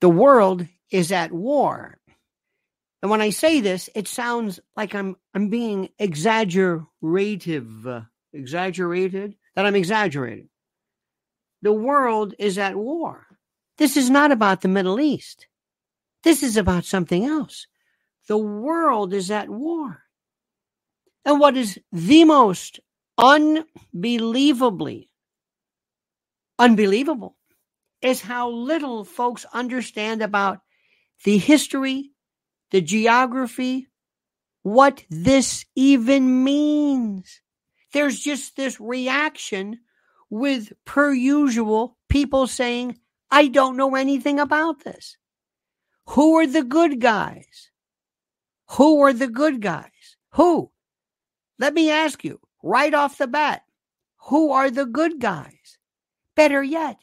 The world is at war. And when I say this, it sounds like I'm I'm being exaggerative, exaggerated, that I'm exaggerating. The world is at war. This is not about the Middle East. This is about something else. The world is at war. And what is the most unbelievably unbelievable is how little folks understand about the history, the geography, what this even means. There's just this reaction with, per usual, people saying, I don't know anything about this. Who are the good guys? Who are the good guys? Who? Let me ask you right off the bat who are the good guys? Better yet,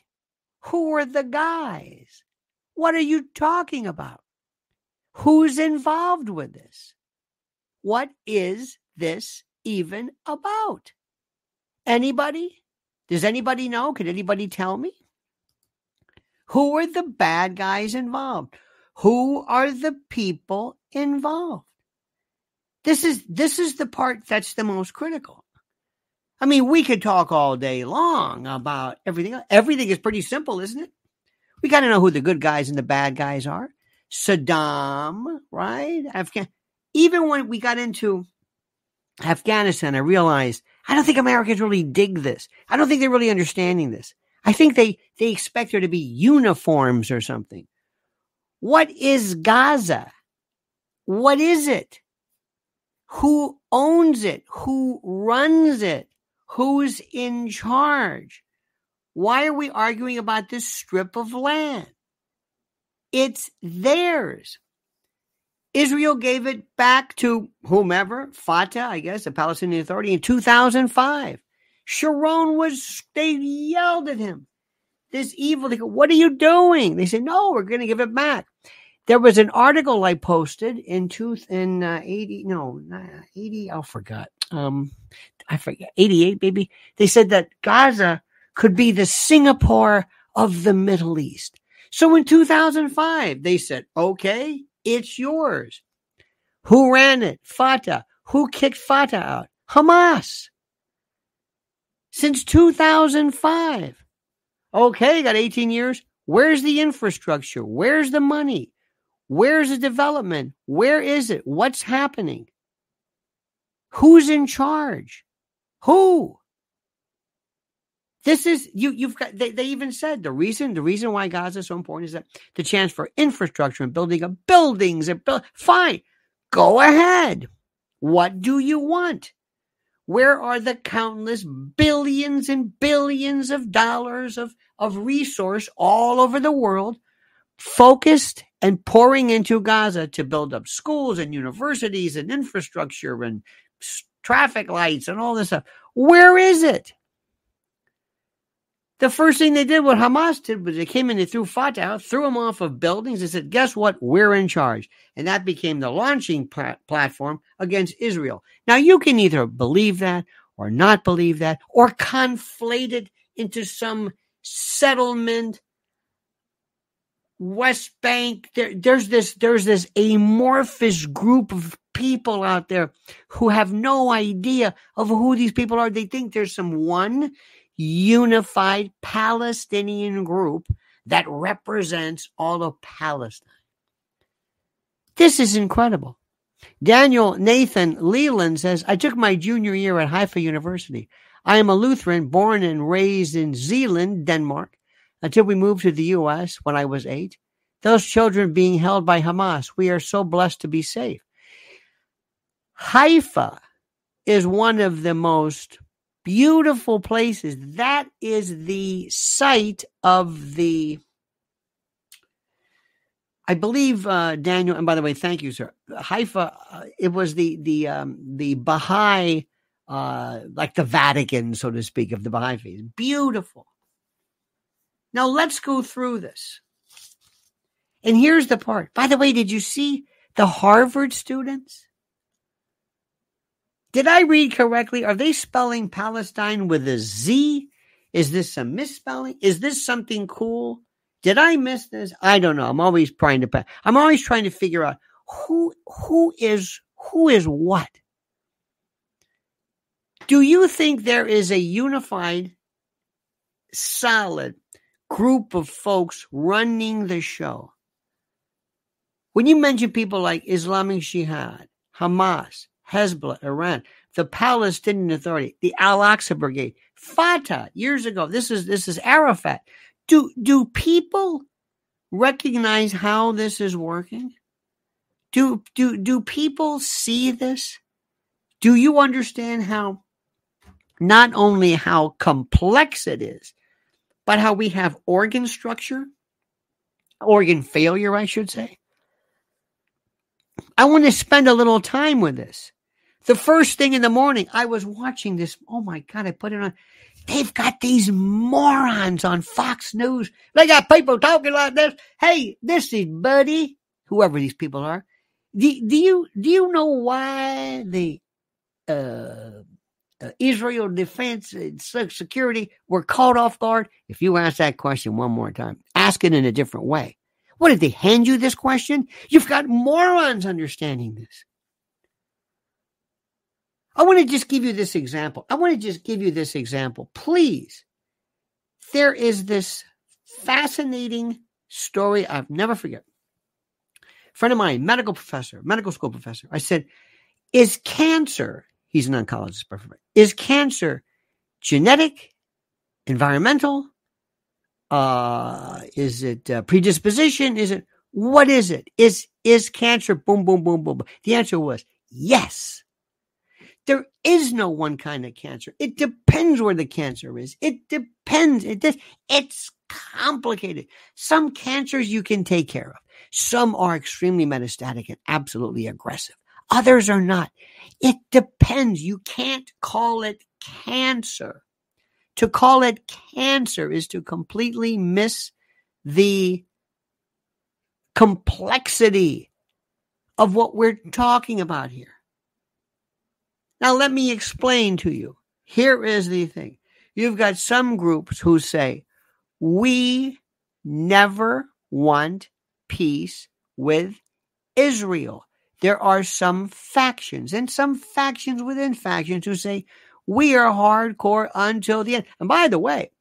who are the guys? What are you talking about? Who's involved with this? What is this even about? Anybody? Does anybody know? Can anybody tell me? Who are the bad guys involved? Who are the people involved? This is this is the part that's the most critical. I mean, we could talk all day long about everything. Everything is pretty simple, isn't it? We got to know who the good guys and the bad guys are. Saddam, right? Afghan. Even when we got into Afghanistan, I realized I don't think Americans really dig this. I don't think they're really understanding this. I think they they expect there to be uniforms or something. What is Gaza? What is it? Who owns it? Who runs it? Who's in charge? Why are we arguing about this strip of land? It's theirs. Israel gave it back to whomever, Fatah, I guess, the Palestinian Authority, in 2005. Sharon was, they yelled at him. This evil, they go, what are you doing? They said, no, we're going to give it back. There was an article I posted in two, in uh, 80, no, 80, I forgot. Um, I forget, 88 maybe. They said that Gaza could be the Singapore of the Middle East. So in 2005, they said, okay, it's yours. Who ran it? Fatah. Who kicked Fatah out? Hamas. Since 2005. Okay, got 18 years. Where's the infrastructure? Where's the money? Where's the development? Where is it? What's happening? Who's in charge? Who? This is you. You've got. They, they even said the reason. The reason why Gaza is so important is that the chance for infrastructure and building of buildings and build. Fine, go ahead. What do you want? Where are the countless billions and billions of dollars of of resource all over the world focused and pouring into Gaza to build up schools and universities and infrastructure and traffic lights and all this stuff. Where is it? The first thing they did, what Hamas did, was they came in, they threw Fatah out, threw them off of buildings. They said, guess what? We're in charge. And that became the launching pl- platform against Israel. Now, you can either believe that or not believe that or conflate it into some settlement West Bank. There, there's this there's this amorphous group of people out there who have no idea of who these people are. They think there's some one unified Palestinian group that represents all of Palestine. This is incredible. Daniel Nathan Leland says, I took my junior year at Haifa University. I am a Lutheran born and raised in Zeeland, Denmark, until we moved to the U.S. when I was eight. Those children being held by Hamas, we are so blessed to be safe. Haifa is one of the most beautiful places. That is the site of the, I believe, uh, Daniel. And by the way, thank you, sir. Haifa. Uh, it was the the um, the Baha'i, uh, like the Vatican, so to speak, of the Baha'i faith. Beautiful. Now let's go through this. And here's the part. By the way, did you see the Harvard students? Did I read correctly? Are they spelling Palestine with a Z? Is this a misspelling? Is this something cool? Did I miss this? I don't know. I'm always trying to I'm always trying to figure out who who is who is what. Do you think there is a unified solid group of folks running the show? When you mention people like Islamic Jihad, Hamas, Hezbollah, Iran, the Palestinian Authority, the Al Aqsa Brigade, Fatah years ago. This is this is Arafat. Do do people recognize how this is working? Do do do people see this? Do you understand how not only how complex it is, but how we have organ structure, organ failure, I should say? I want to spend a little time with this. The first thing in the morning, I was watching this. Oh my God, I put it on. They've got these morons on Fox News. They got people talking like this. Hey, this is Buddy, whoever these people are. Do, do you do you know why the uh, uh, Israel Defense and Security were caught off guard? If you ask that question one more time, ask it in a different way. What did they hand you this question? You've got morons understanding this. I want to just give you this example. I want to just give you this example. Please. There is this fascinating story I've never forget. A friend of mine, medical professor, medical school professor. I said, is cancer, he's an oncologist, perfect. Is cancer genetic, environmental? Uh, is it uh, predisposition? Is it, what is it? Is, is cancer boom, boom, boom, boom? The answer was yes. There is no one kind of cancer. It depends where the cancer is. It depends. It does. It's complicated. Some cancers you can take care of. Some are extremely metastatic and absolutely aggressive. Others are not. It depends. You can't call it cancer. To call it cancer is to completely miss the complexity of what we're talking about here. Now, let me explain to you. Here is the thing you've got some groups who say, we never want peace with Israel. There are some factions and some factions within factions who say, we are hardcore until the end. And by the way,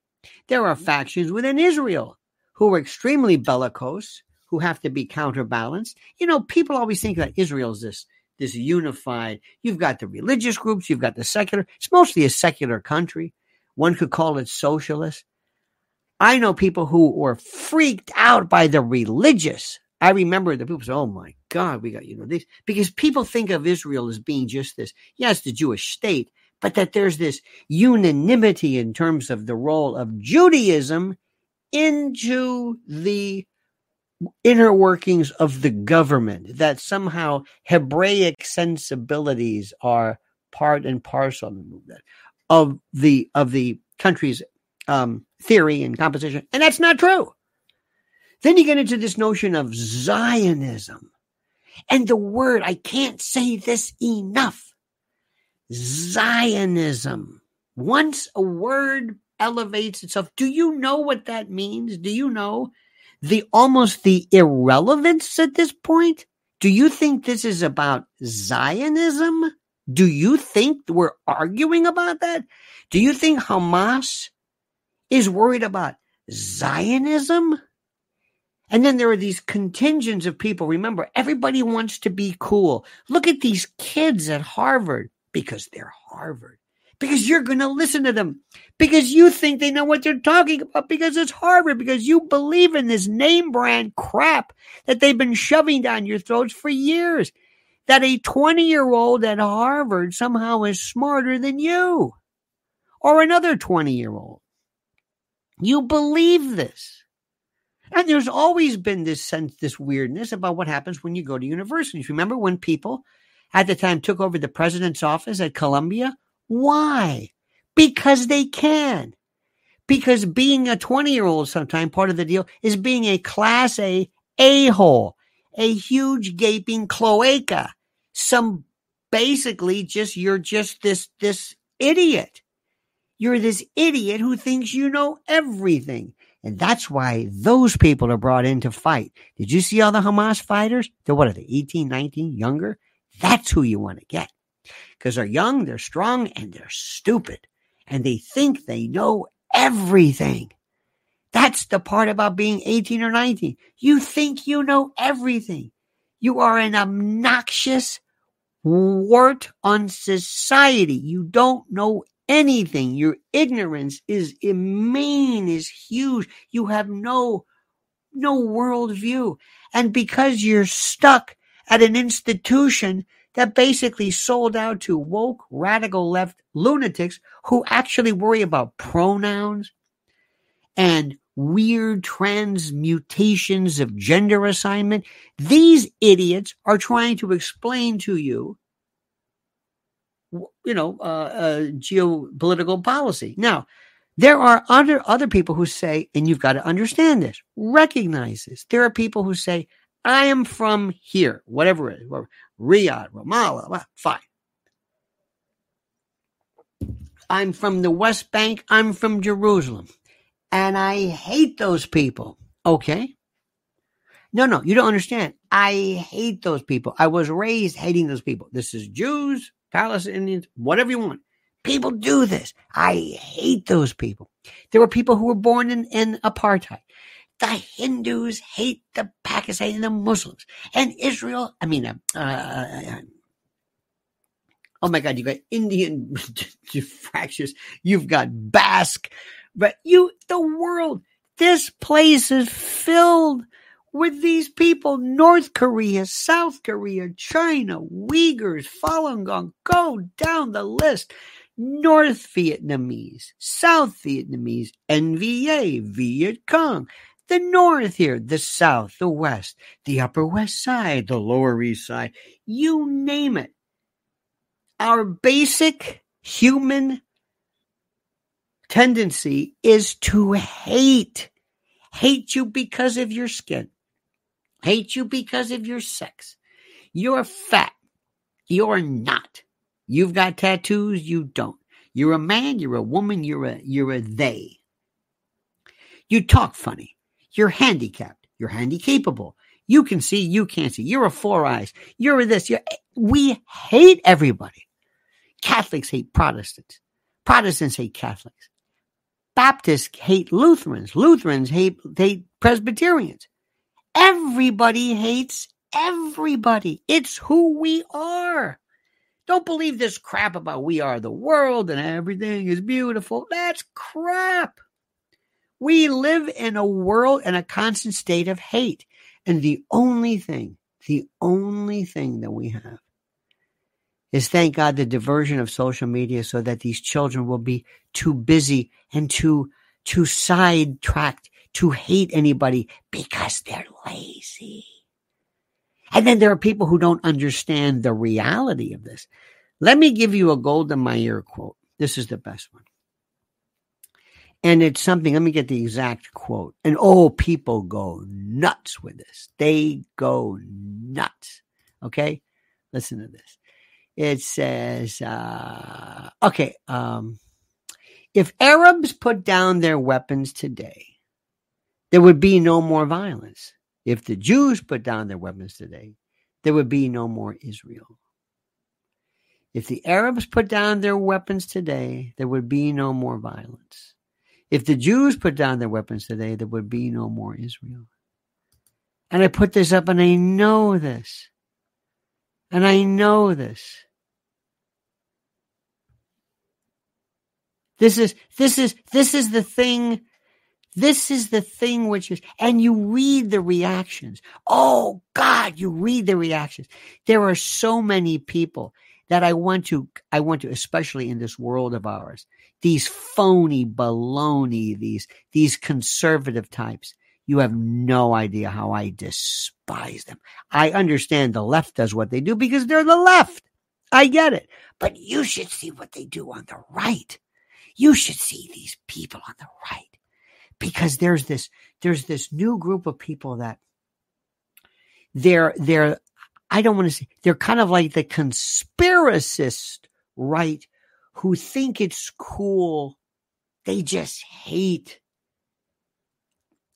there are factions within Israel who are extremely bellicose, who have to be counterbalanced. You know, people always think that Israel is this this unified. You've got the religious groups, you've got the secular. It's mostly a secular country. One could call it socialist. I know people who were freaked out by the religious. I remember the people say, "Oh my God, we got you know this," because people think of Israel as being just this. Yes, the Jewish state, but that there's this unanimity in terms of the role of Judaism into the inner workings of the government, that somehow Hebraic sensibilities are part and parcel of the of the country's um, theory and composition, and that's not true. Then you get into this notion of Zionism, and the word I can't say this enough. Zionism. Once a word elevates itself, do you know what that means? Do you know the almost the irrelevance at this point? Do you think this is about Zionism? Do you think we're arguing about that? Do you think Hamas is worried about Zionism? And then there are these contingents of people. Remember, everybody wants to be cool. Look at these kids at Harvard because they're Harvard because you're going to listen to them because you think they know what they're talking about because it's Harvard, because you believe in this name brand crap that they've been shoving down your throats for years. That a 20 year old at Harvard somehow is smarter than you or another 20 year old. You believe this. And there's always been this sense, this weirdness about what happens when you go to universities. Remember when people at the time took over the president's office at Columbia? Why? Because they can. Because being a 20 year old sometime part of the deal is being a class A a hole, a huge gaping cloaca. Some basically just, you're just this, this idiot. You're this idiot who thinks you know everything. And that's why those people are brought in to fight. Did you see all the Hamas fighters? They're what are they, 18, 19, younger? That's who you want to get. Because they're young, they're strong, and they're stupid. And they think they know everything. That's the part about being 18 or 19. You think you know everything. You are an obnoxious wart on society. You don't know anything. Your ignorance is mean, is huge. You have no, no worldview. And because you're stuck at an institution that basically sold out to woke, radical left lunatics who actually worry about pronouns and weird transmutations of gender assignment. These idiots are trying to explain to you you know, uh, uh, geopolitical policy. Now, there are other other people who say, and you've got to understand this, recognize this. There are people who say, "I am from here, whatever it is, Riyadh, Ramallah, fine. I'm from the West Bank. I'm from Jerusalem, and I hate those people." Okay. No, no, you don't understand. I hate those people. I was raised hating those people. This is Jews, Palestinians, whatever you want. People do this. I hate those people. There were people who were born in, in apartheid. The Hindus hate the Pakistani and the Muslims. And Israel, I mean, uh, uh oh my God, you've got Indian fractures. You've got Basque, but you, the world, this place is filled with these people North Korea, South Korea, China, Uyghurs, Falun Gong, go down the list. North Vietnamese, South Vietnamese, NVA, Viet Cong, the North here, the South, the West, the Upper West Side, the Lower East Side, you name it. Our basic human tendency is to hate. Hate you because of your skin hate you because of your sex. You're fat. You're not. You've got tattoos. You don't. You're a man. You're a woman. You're a, you're a they. You talk funny. You're handicapped. You're handicapable. You can see. You can't see. You're a four eyes. You're this. You're, eh, we hate everybody. Catholics hate Protestants. Protestants hate Catholics. Baptists hate Lutherans. Lutherans hate, hate Presbyterians. Everybody hates everybody. It's who we are. Don't believe this crap about we are the world and everything is beautiful. That's crap. We live in a world in a constant state of hate. And the only thing, the only thing that we have is thank God the diversion of social media so that these children will be too busy and too, too sidetracked to hate anybody because they're lazy. And then there are people who don't understand the reality of this. Let me give you a Golda Meir quote. This is the best one. And it's something, let me get the exact quote. And oh, people go nuts with this. They go nuts. Okay? Listen to this. It says, uh, okay, um, if Arabs put down their weapons today, there would be no more violence. If the Jews put down their weapons today, there would be no more Israel. If the Arabs put down their weapons today, there would be no more violence. If the Jews put down their weapons today, there would be no more Israel. And I put this up and I know this. And I know this. This is this is this is the thing this is the thing which is, and you read the reactions. Oh God, you read the reactions. There are so many people that I want to, I want to, especially in this world of ours, these phony baloney, these, these conservative types. You have no idea how I despise them. I understand the left does what they do because they're the left. I get it. But you should see what they do on the right. You should see these people on the right because there's this there's this new group of people that they're they're I don't want to say they're kind of like the conspiracist right who think it's cool. They just hate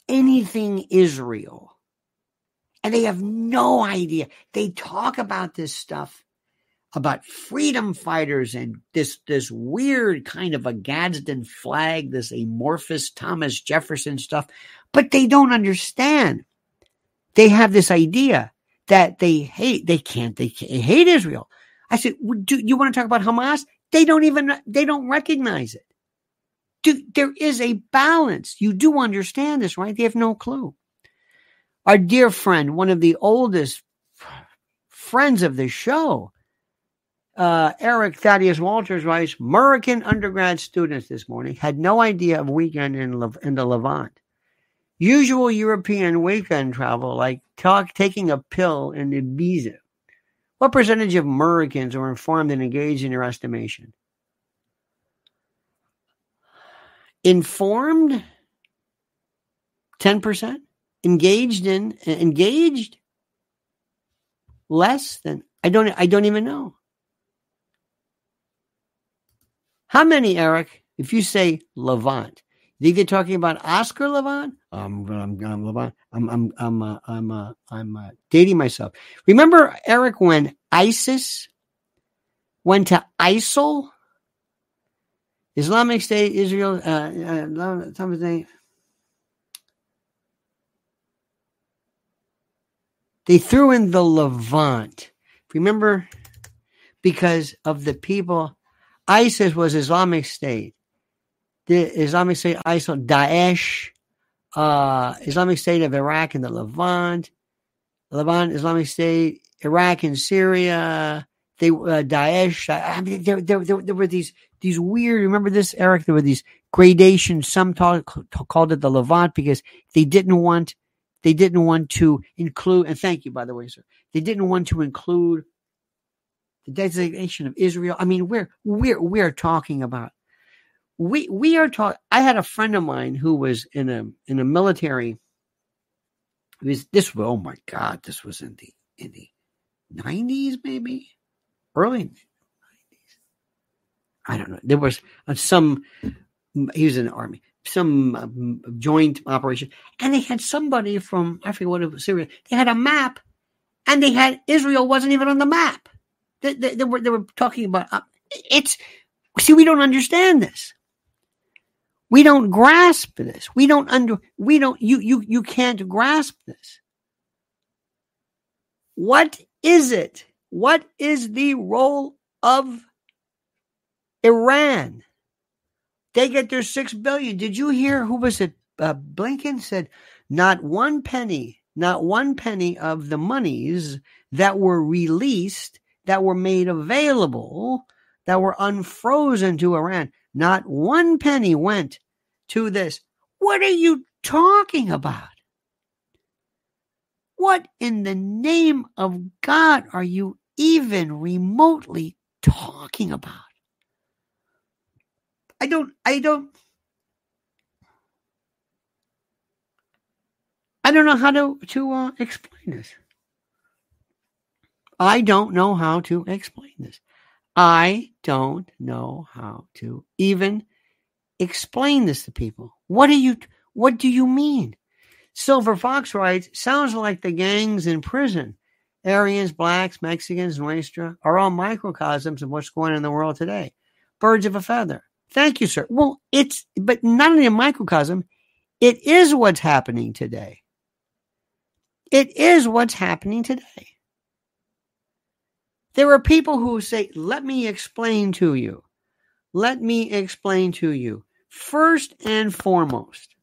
anything Israel. And they have no idea. They talk about this stuff about freedom fighters and this this weird kind of a Gadsden flag, this amorphous Thomas Jefferson stuff, but they don't understand. They have this idea that they hate, they can't, they, can't, hate Israel. I said, do you want to talk about Hamas? They don't even, they don't recognize it. There is a balance. You do understand this, right? They have no clue. Our dear friend, one of the oldest friends of the show, uh, Eric Thaddeus Walters writes, American undergrad students this morning had no idea of weekend in, Le- in the Levant. Usual European weekend travel, like talk, taking a pill in Ibiza. What percentage of Americans are informed and engaged in your estimation? Informed? 10%? Engaged in engaged? Less than I don't I don't even know. How many, Eric, if you say Levant, think they're talking about Oscar Levant? I'm, I'm, I'm Levant. I'm, I'm, I'm, uh, I'm, uh, I'm uh, dating myself. Remember, Eric, when ISIS went to ISIL? Islamic State, Israel, uh, uh, something. They threw in the Levant. Remember, because of the people, ISIS was Islamic State the Islamic State ISIL, Daesh, uh, Islamic State of Iraq and the Levant, Levant, Islamic State, Iraq and Syria, they uh, Daesh. I mean, there, there, there, there, were these these weird. Remember this, Eric? There were these gradations. Some talk, called it the Levant because they didn't want they didn't want to include. And thank you, by the way, sir. They didn't want to include the designation of Israel. I mean, we're we're we're talking about we we are taught. I had a friend of mine who was in a in a military. It was this? Oh my God! This was in the in the nineties, maybe early nineties. I don't know. There was uh, some. He was in the army, some um, joint operation, and they had somebody from I forget what it was Syria. They had a map, and they had Israel wasn't even on the map. They, they, they were they were talking about uh, it's. See, we don't understand this. We don't grasp this. We don't under, we don't, you, you, you can't grasp this. What is it? What is the role of Iran? They get their six billion. Did you hear who was it? Uh, Blinken said not one penny, not one penny of the monies that were released, that were made available, that were unfrozen to Iran not one penny went to this. What are you talking about? What in the name of God are you even remotely talking about? I don't, I don't, I don't know how to, to uh, explain this. I don't know how to explain this. I don't know how to even explain this to people. What do you what do you mean? Silver Fox writes, sounds like the gangs in prison. Aryans, blacks, Mexicans, Nuestra are all microcosms of what's going on in the world today. Birds of a feather. Thank you, sir. Well, it's but not only a microcosm, it is what's happening today. It is what's happening today. There are people who say, Let me explain to you. Let me explain to you. First and foremost,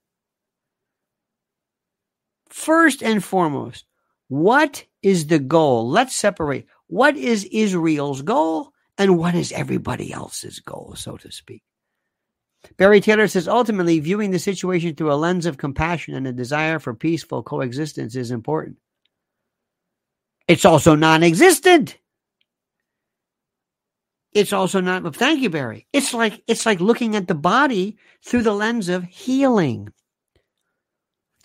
first and foremost, what is the goal? Let's separate. What is Israel's goal and what is everybody else's goal, so to speak? Barry Taylor says ultimately, viewing the situation through a lens of compassion and a desire for peaceful coexistence is important. It's also non existent it's also not thank you barry. It's like it's like looking at the body through the lens of healing.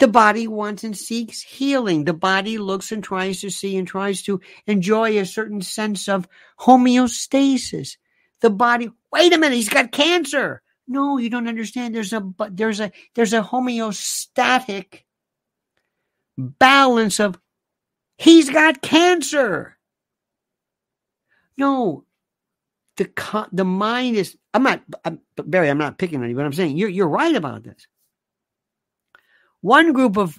The body wants and seeks healing. The body looks and tries to see and tries to enjoy a certain sense of homeostasis. The body wait a minute he's got cancer. No you don't understand. There's a there's a there's a homeostatic balance of he's got cancer. No, the the mind is. I'm not I'm, Barry. I'm not picking on you, but I'm saying you're you're right about this. One group of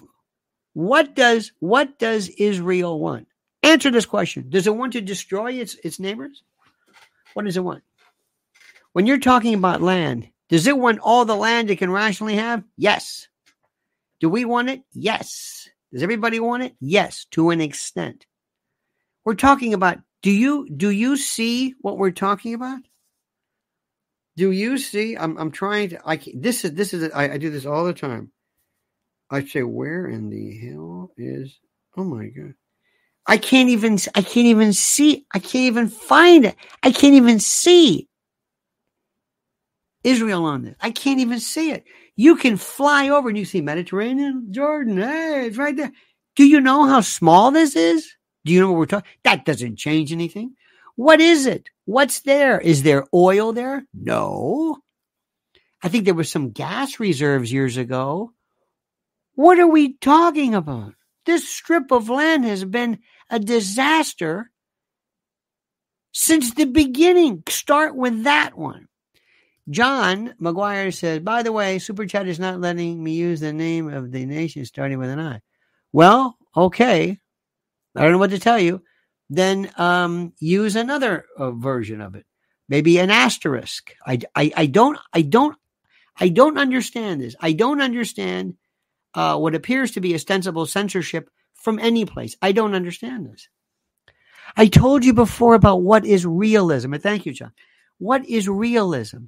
what does what does Israel want? Answer this question. Does it want to destroy its its neighbors? What does it want? When you're talking about land, does it want all the land it can rationally have? Yes. Do we want it? Yes. Does everybody want it? Yes, to an extent. We're talking about do you do you see what we're talking about? Do you see? I'm I'm trying to. I this is this is I, I do this all the time. I say, where in the hell is? Oh my god! I can't even. I can't even see. I can't even find it. I can't even see Israel on this. I can't even see it. You can fly over and you see Mediterranean, Jordan. Hey, it's right there. Do you know how small this is? Do you know what we're talking? That doesn't change anything. What is it? What's there? Is there oil there? No. I think there was some gas reserves years ago. What are we talking about? This strip of land has been a disaster since the beginning. Start with that one. John McGuire says, by the way, Super Chat is not letting me use the name of the nation starting with an I. Well, okay. I don't know what to tell you. Then um, use another uh, version of it, maybe an asterisk. I, I, I don't I don't I don't understand this. I don't understand uh, what appears to be ostensible censorship from any place. I don't understand this. I told you before about what is realism. Thank you, John. What is realism?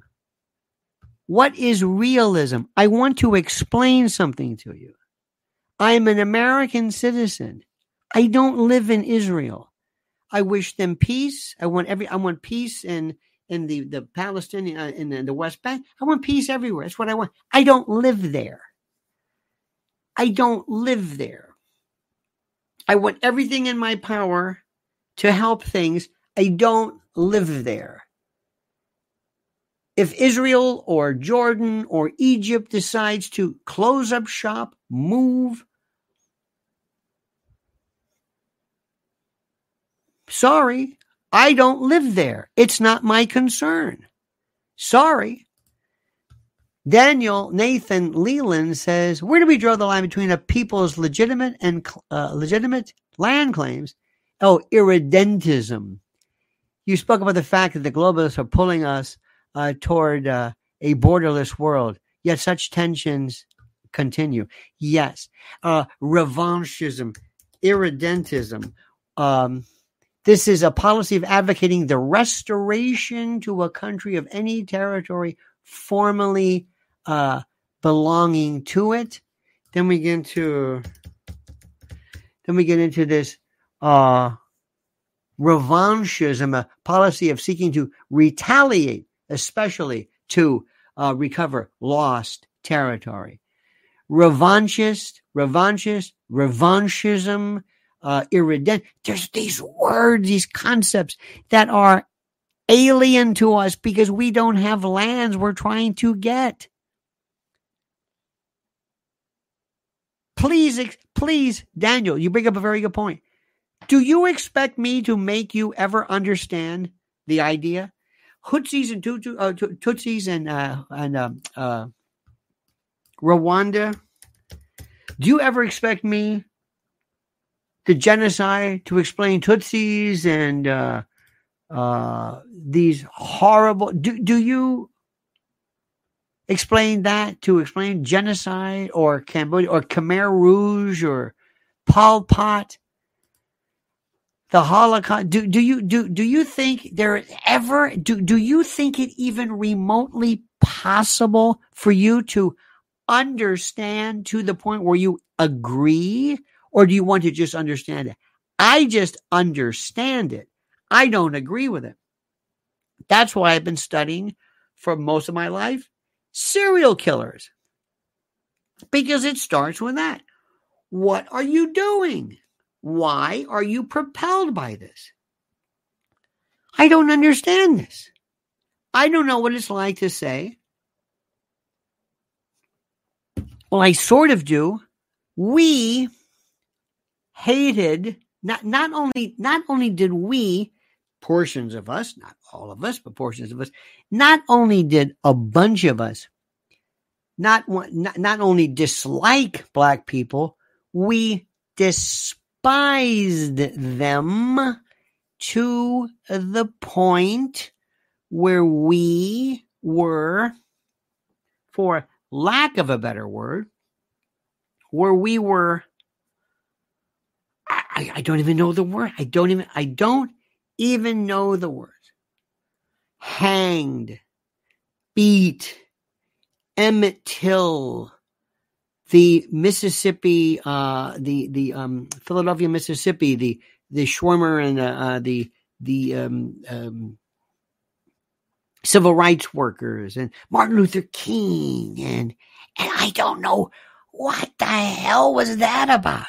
What is realism? I want to explain something to you. I'm an American citizen. I don't live in Israel. I wish them peace. I want every. I want peace in in the the Palestinian uh, in, in the West Bank. I want peace everywhere. That's what I want. I don't live there. I don't live there. I want everything in my power to help things. I don't live there. If Israel or Jordan or Egypt decides to close up shop, move, Sorry, I don't live there. It's not my concern. Sorry. Daniel Nathan Leland says, "Where do we draw the line between a people's legitimate and uh, legitimate land claims? Oh, irredentism. You spoke about the fact that the globalists are pulling us uh, toward uh, a borderless world, yet such tensions continue. Yes, uh, revanchism, irredentism." Um, this is a policy of advocating the restoration to a country of any territory formerly uh, belonging to it. Then we get into then we get into this uh, revanchism, a policy of seeking to retaliate, especially to uh, recover lost territory. Revanchist, revanchist, revanchism uh. There's these words, these concepts that are alien to us because we don't have lands we're trying to get. Please, please, Daniel, you bring up a very good point. Do you expect me to make you ever understand the idea? Hutsis and Tutu, uh, Tutsis and uh, and uh, uh, Rwanda. Do you ever expect me the genocide to explain Tutsis and uh, uh, these horrible. Do do you explain that to explain genocide or Cambodia or Khmer Rouge or Pol Pot? The Holocaust. Do do you do do you think there ever do do you think it even remotely possible for you to understand to the point where you agree or do you want to just understand it? I just understand it. I don't agree with it. That's why I've been studying for most of my life serial killers. Because it starts with that. What are you doing? Why are you propelled by this? I don't understand this. I don't know what it's like to say, well, I sort of do. We hated not not only not only did we portions of us, not all of us, but portions of us, not only did a bunch of us not not, not only dislike black people, we despised them to the point where we were, for lack of a better word, where we were I, I don't even know the word. I don't even I don't even know the words. Hanged, beat, Emmett Till, the Mississippi, uh, the the um, Philadelphia, Mississippi, the the Schwerner and uh, the the um, um, civil rights workers and Martin Luther King and and I don't know what the hell was that about.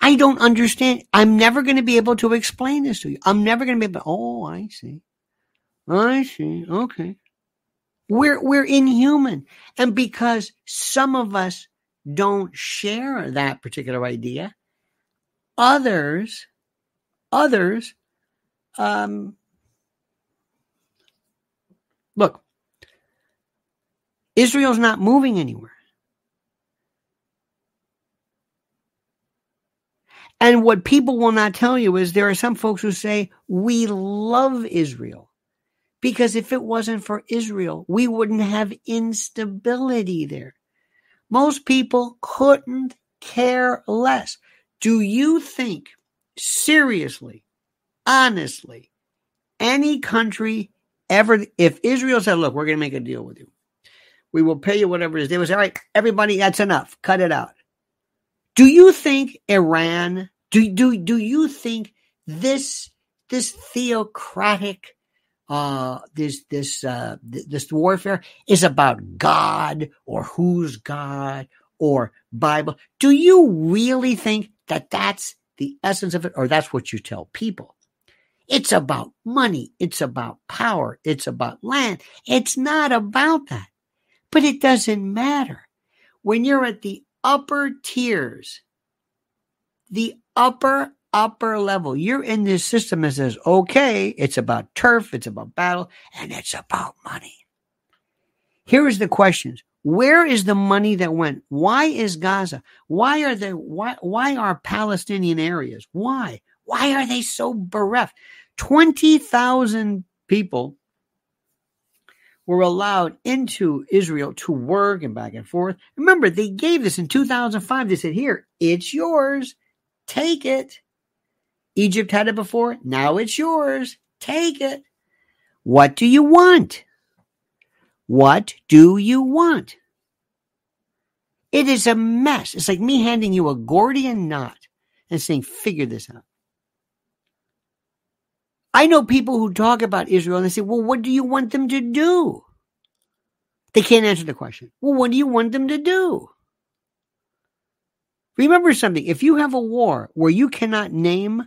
I don't understand. I'm never going to be able to explain this to you. I'm never going to be able. Oh, I see. I see. Okay. We're we're inhuman, and because some of us don't share that particular idea, others, others, um, look. Israel's not moving anywhere. And what people will not tell you is there are some folks who say, we love Israel. Because if it wasn't for Israel, we wouldn't have instability there. Most people couldn't care less. Do you think, seriously, honestly, any country ever, if Israel said, look, we're going to make a deal with you, we will pay you whatever it is, they would say, all right, everybody, that's enough, cut it out. Do you think Iran, do, do, do you think this, this theocratic, uh, this, this, uh, this warfare is about God or who's God or Bible? Do you really think that that's the essence of it or that's what you tell people? It's about money. It's about power. It's about land. It's not about that. But it doesn't matter. When you're at the upper tiers, the upper, upper level. You're in this system that says, okay, it's about turf, it's about battle, and it's about money. Here is the questions. Where is the money that went? Why is Gaza? Why are the why why are Palestinian areas? Why? Why are they so bereft? 20,000 people were allowed into Israel to work and back and forth. Remember, they gave this in 2005. They said, Here, it's yours. Take it. Egypt had it before. Now it's yours. Take it. What do you want? What do you want? It is a mess. It's like me handing you a Gordian knot and saying, figure this out. I know people who talk about Israel and they say, well, what do you want them to do? They can't answer the question. Well, what do you want them to do? Remember something. If you have a war where you cannot name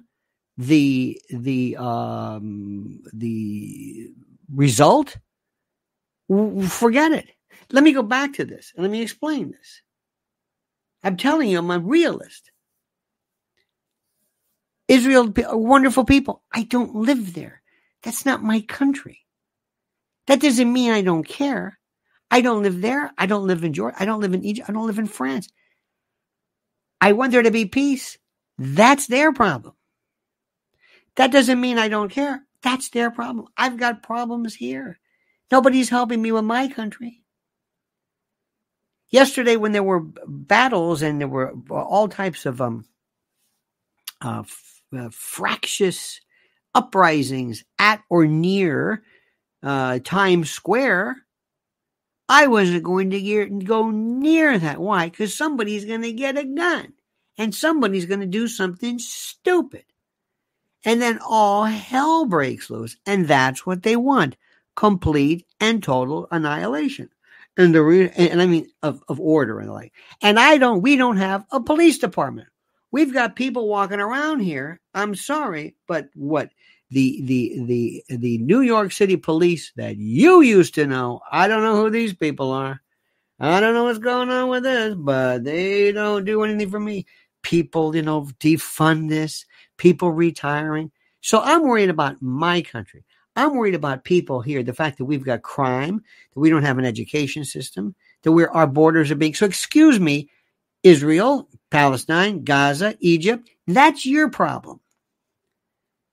the the um, the result, forget it. Let me go back to this and let me explain this. I'm telling you, I'm a realist. Israel, are wonderful people. I don't live there. That's not my country. That doesn't mean I don't care. I don't live there. I don't live in Jordan. I don't live in Egypt. I don't live in France. I want there to be peace. That's their problem. That doesn't mean I don't care. That's their problem. I've got problems here. Nobody's helping me with my country. Yesterday, when there were battles and there were all types of um, uh, uh, fractious uprisings at or near uh, Times Square, I wasn't going to get, go near that. Why? Because somebody's going to get a gun and somebody's going to do something stupid. And then all hell breaks loose. And that's what they want complete and total annihilation. And the re- and I mean of, of order and the like. And I don't we don't have a police department. We've got people walking around here. I'm sorry, but what the the the the New York City police that you used to know, I don't know who these people are. I don't know what's going on with this, but they don't do anything for me. people, you know, defund this, people retiring. So I'm worried about my country. I'm worried about people here. The fact that we've got crime, that we don't have an education system, that we're, our borders are being. So excuse me, Israel, Palestine, Gaza, Egypt. That's your problem.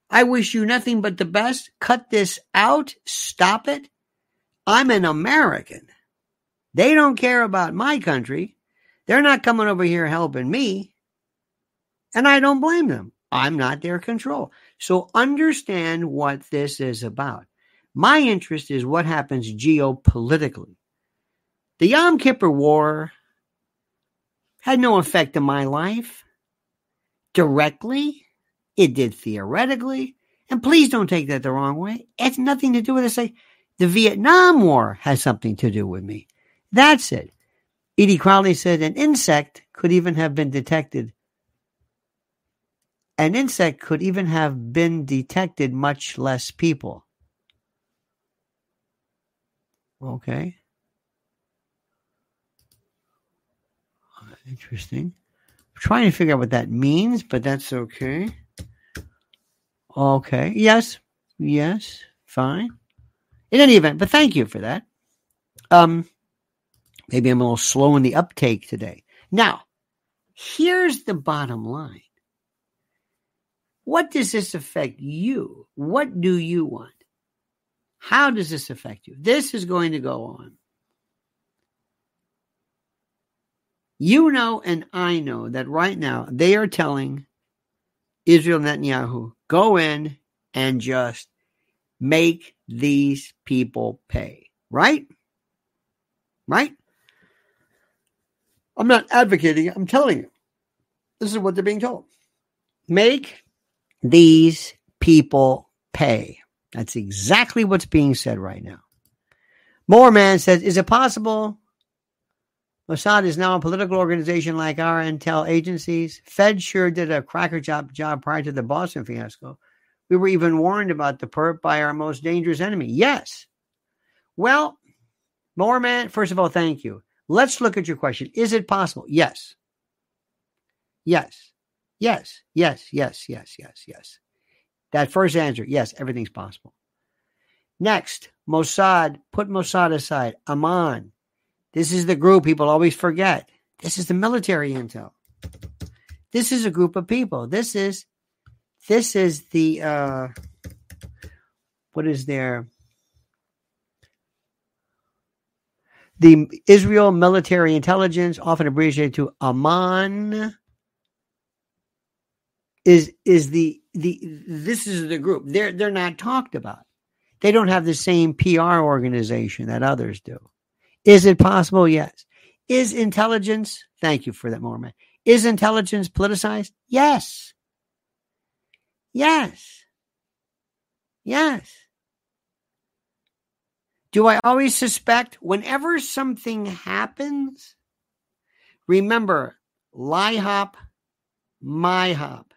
I wish you nothing but the best. Cut this out. Stop it. I'm an American. They don't care about my country. They're not coming over here helping me. And I don't blame them. I'm not their control. So understand what this is about. My interest is what happens geopolitically. The Yom Kippur War had no effect on my life directly. It did theoretically. And please don't take that the wrong way. It has nothing to do with it. Say the Vietnam War has something to do with me. That's it. Edie Crowley said an insect could even have been detected. An insect could even have been detected, much less people. Okay. Interesting. I'm trying to figure out what that means, but that's okay. Okay. Yes. Yes. Fine. In any event, but thank you for that. Um, maybe I'm a little slow in the uptake today. Now, here's the bottom line. What does this affect you? What do you want? How does this affect you? This is going to go on. You know, and I know that right now they are telling Israel Netanyahu, go in and just make these people pay. Right? Right? I'm not advocating, I'm telling you. This is what they're being told. Make these people pay. That's exactly what's being said right now. Moorman says, Is it possible Mossad is now a political organization like our intel agencies. Fed sure did a cracker job, job prior to the Boston fiasco. We were even warned about the perp by our most dangerous enemy. Yes. Well, Moorman, first of all, thank you. Let's look at your question. Is it possible? Yes. Yes. Yes. Yes. Yes. Yes. Yes. Yes. That first answer, yes, everything's possible. Next, Mossad, put Mossad aside. Aman, this is the group people always forget. This is the military intel. This is a group of people. This is this is the uh what is there? The Israel military intelligence, often abbreviated to Aman, is is the the this is the group. They're they're not talked about. They don't have the same PR organization that others do. Is it possible? Yes. Is intelligence, thank you for that, Moorman. Is intelligence politicized? Yes. Yes. Yes. Do I always suspect whenever something happens? Remember, LIHOP, my hop.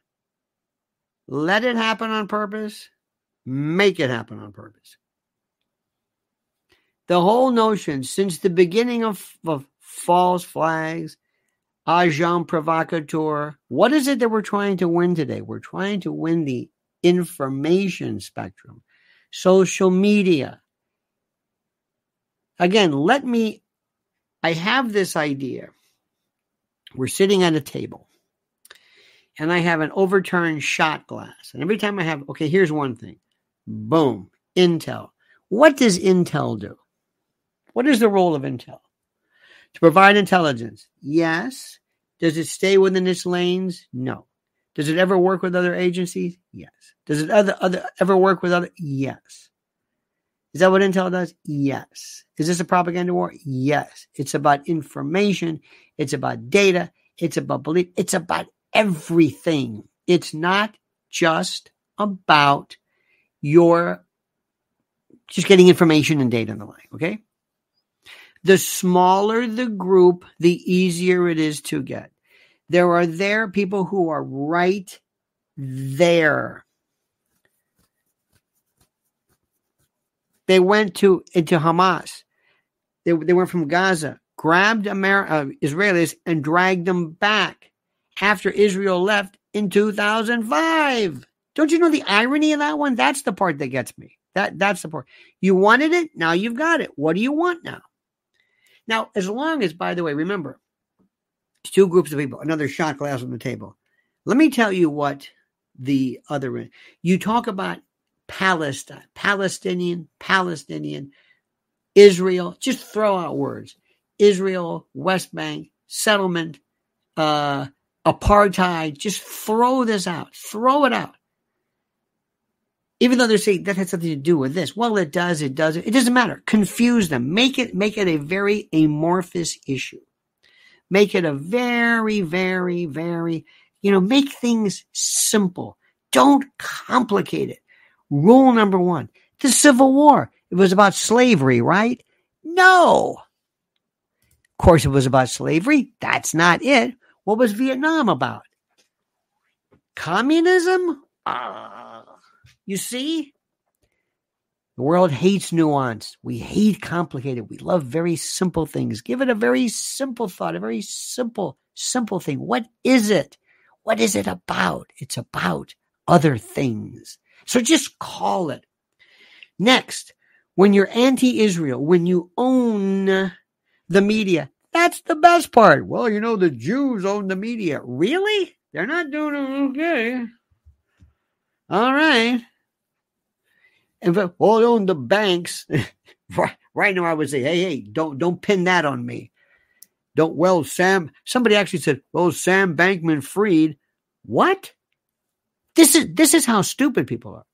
Let it happen on purpose, make it happen on purpose the whole notion since the beginning of, of false flags, agent provocateur, what is it that we're trying to win today? We're trying to win the information spectrum, social media. Again, let me, I have this idea. We're sitting at a table and I have an overturned shot glass. And every time I have, okay, here's one thing boom, Intel. What does Intel do? What is the role of intel? To provide intelligence. Yes. Does it stay within its lanes? No. Does it ever work with other agencies? Yes. Does it other, other ever work with other? Yes. Is that what intel does? Yes. Is this a propaganda war? Yes. It's about information. It's about data. It's about belief. It's about everything. It's not just about your just getting information and data and the like. Okay. The smaller the group, the easier it is to get. There are there people who are right there. They went to into Hamas. They, they went from Gaza, grabbed Amer- uh, Israelis, and dragged them back. after Israel left in 2005. Don't you know the irony of that one? That's the part that gets me. That that's the part. You wanted it, now you've got it. What do you want now? Now, as long as, by the way, remember, two groups of people, another shot glass on the table. Let me tell you what the other you talk about Palestine, Palestinian, Palestinian, Israel, just throw out words. Israel, West Bank, settlement, uh, apartheid, just throw this out. Throw it out. Even though they're saying that has something to do with this. Well, it does, it doesn't. It doesn't matter. Confuse them. Make it make it a very amorphous issue. Make it a very, very, very, you know, make things simple. Don't complicate it. Rule number one. The Civil War. It was about slavery, right? No. Of course, it was about slavery. That's not it. What was Vietnam about? Communism? Uh, you see? The world hates nuance. We hate complicated. We love very simple things. Give it a very simple thought, a very simple, simple thing. What is it? What is it about? It's about other things. So just call it. Next, when you're anti Israel, when you own the media, that's the best part. Well, you know, the Jews own the media. Really? They're not doing okay. All right. And all own the banks, right, now I would say, hey, hey, don't don't pin that on me. Don't well, Sam. Somebody actually said, well, Sam Bankman-Fried." What? This is this is how stupid people are.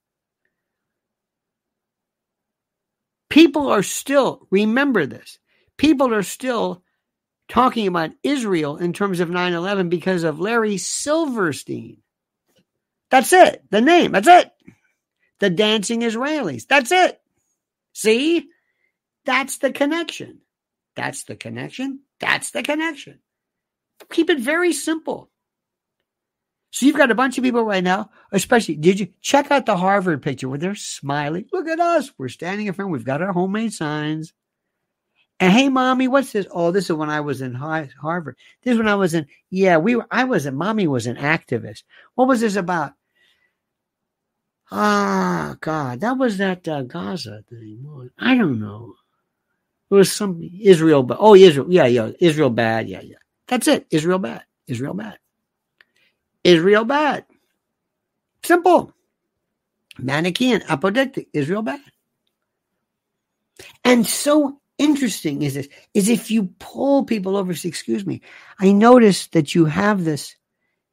People are still, remember this, people are still talking about Israel in terms of 9 11 because of Larry Silverstein. That's it. The name. That's it. The dancing Israelis. That's it. See? That's the connection. That's the connection. That's the connection. Keep it very simple. So you've got a bunch of people right now, especially, did you check out the Harvard picture where they're smiling? Look at us. We're standing in front. We've got our homemade signs. And hey, mommy, what's this? Oh, this is when I was in Harvard. This is when I was in, yeah, we were, I was, a, mommy was an activist. What was this about? Ah, God, that was that uh, Gaza thing. I don't know. It was some Israel, but oh, Israel, yeah, yeah, Israel bad, yeah, yeah. That's it. Israel bad. Israel bad. Israel bad. Simple. Manichaean, apodictic, Israel bad. And so interesting is this is if you pull people over say, excuse me, I noticed that you have this.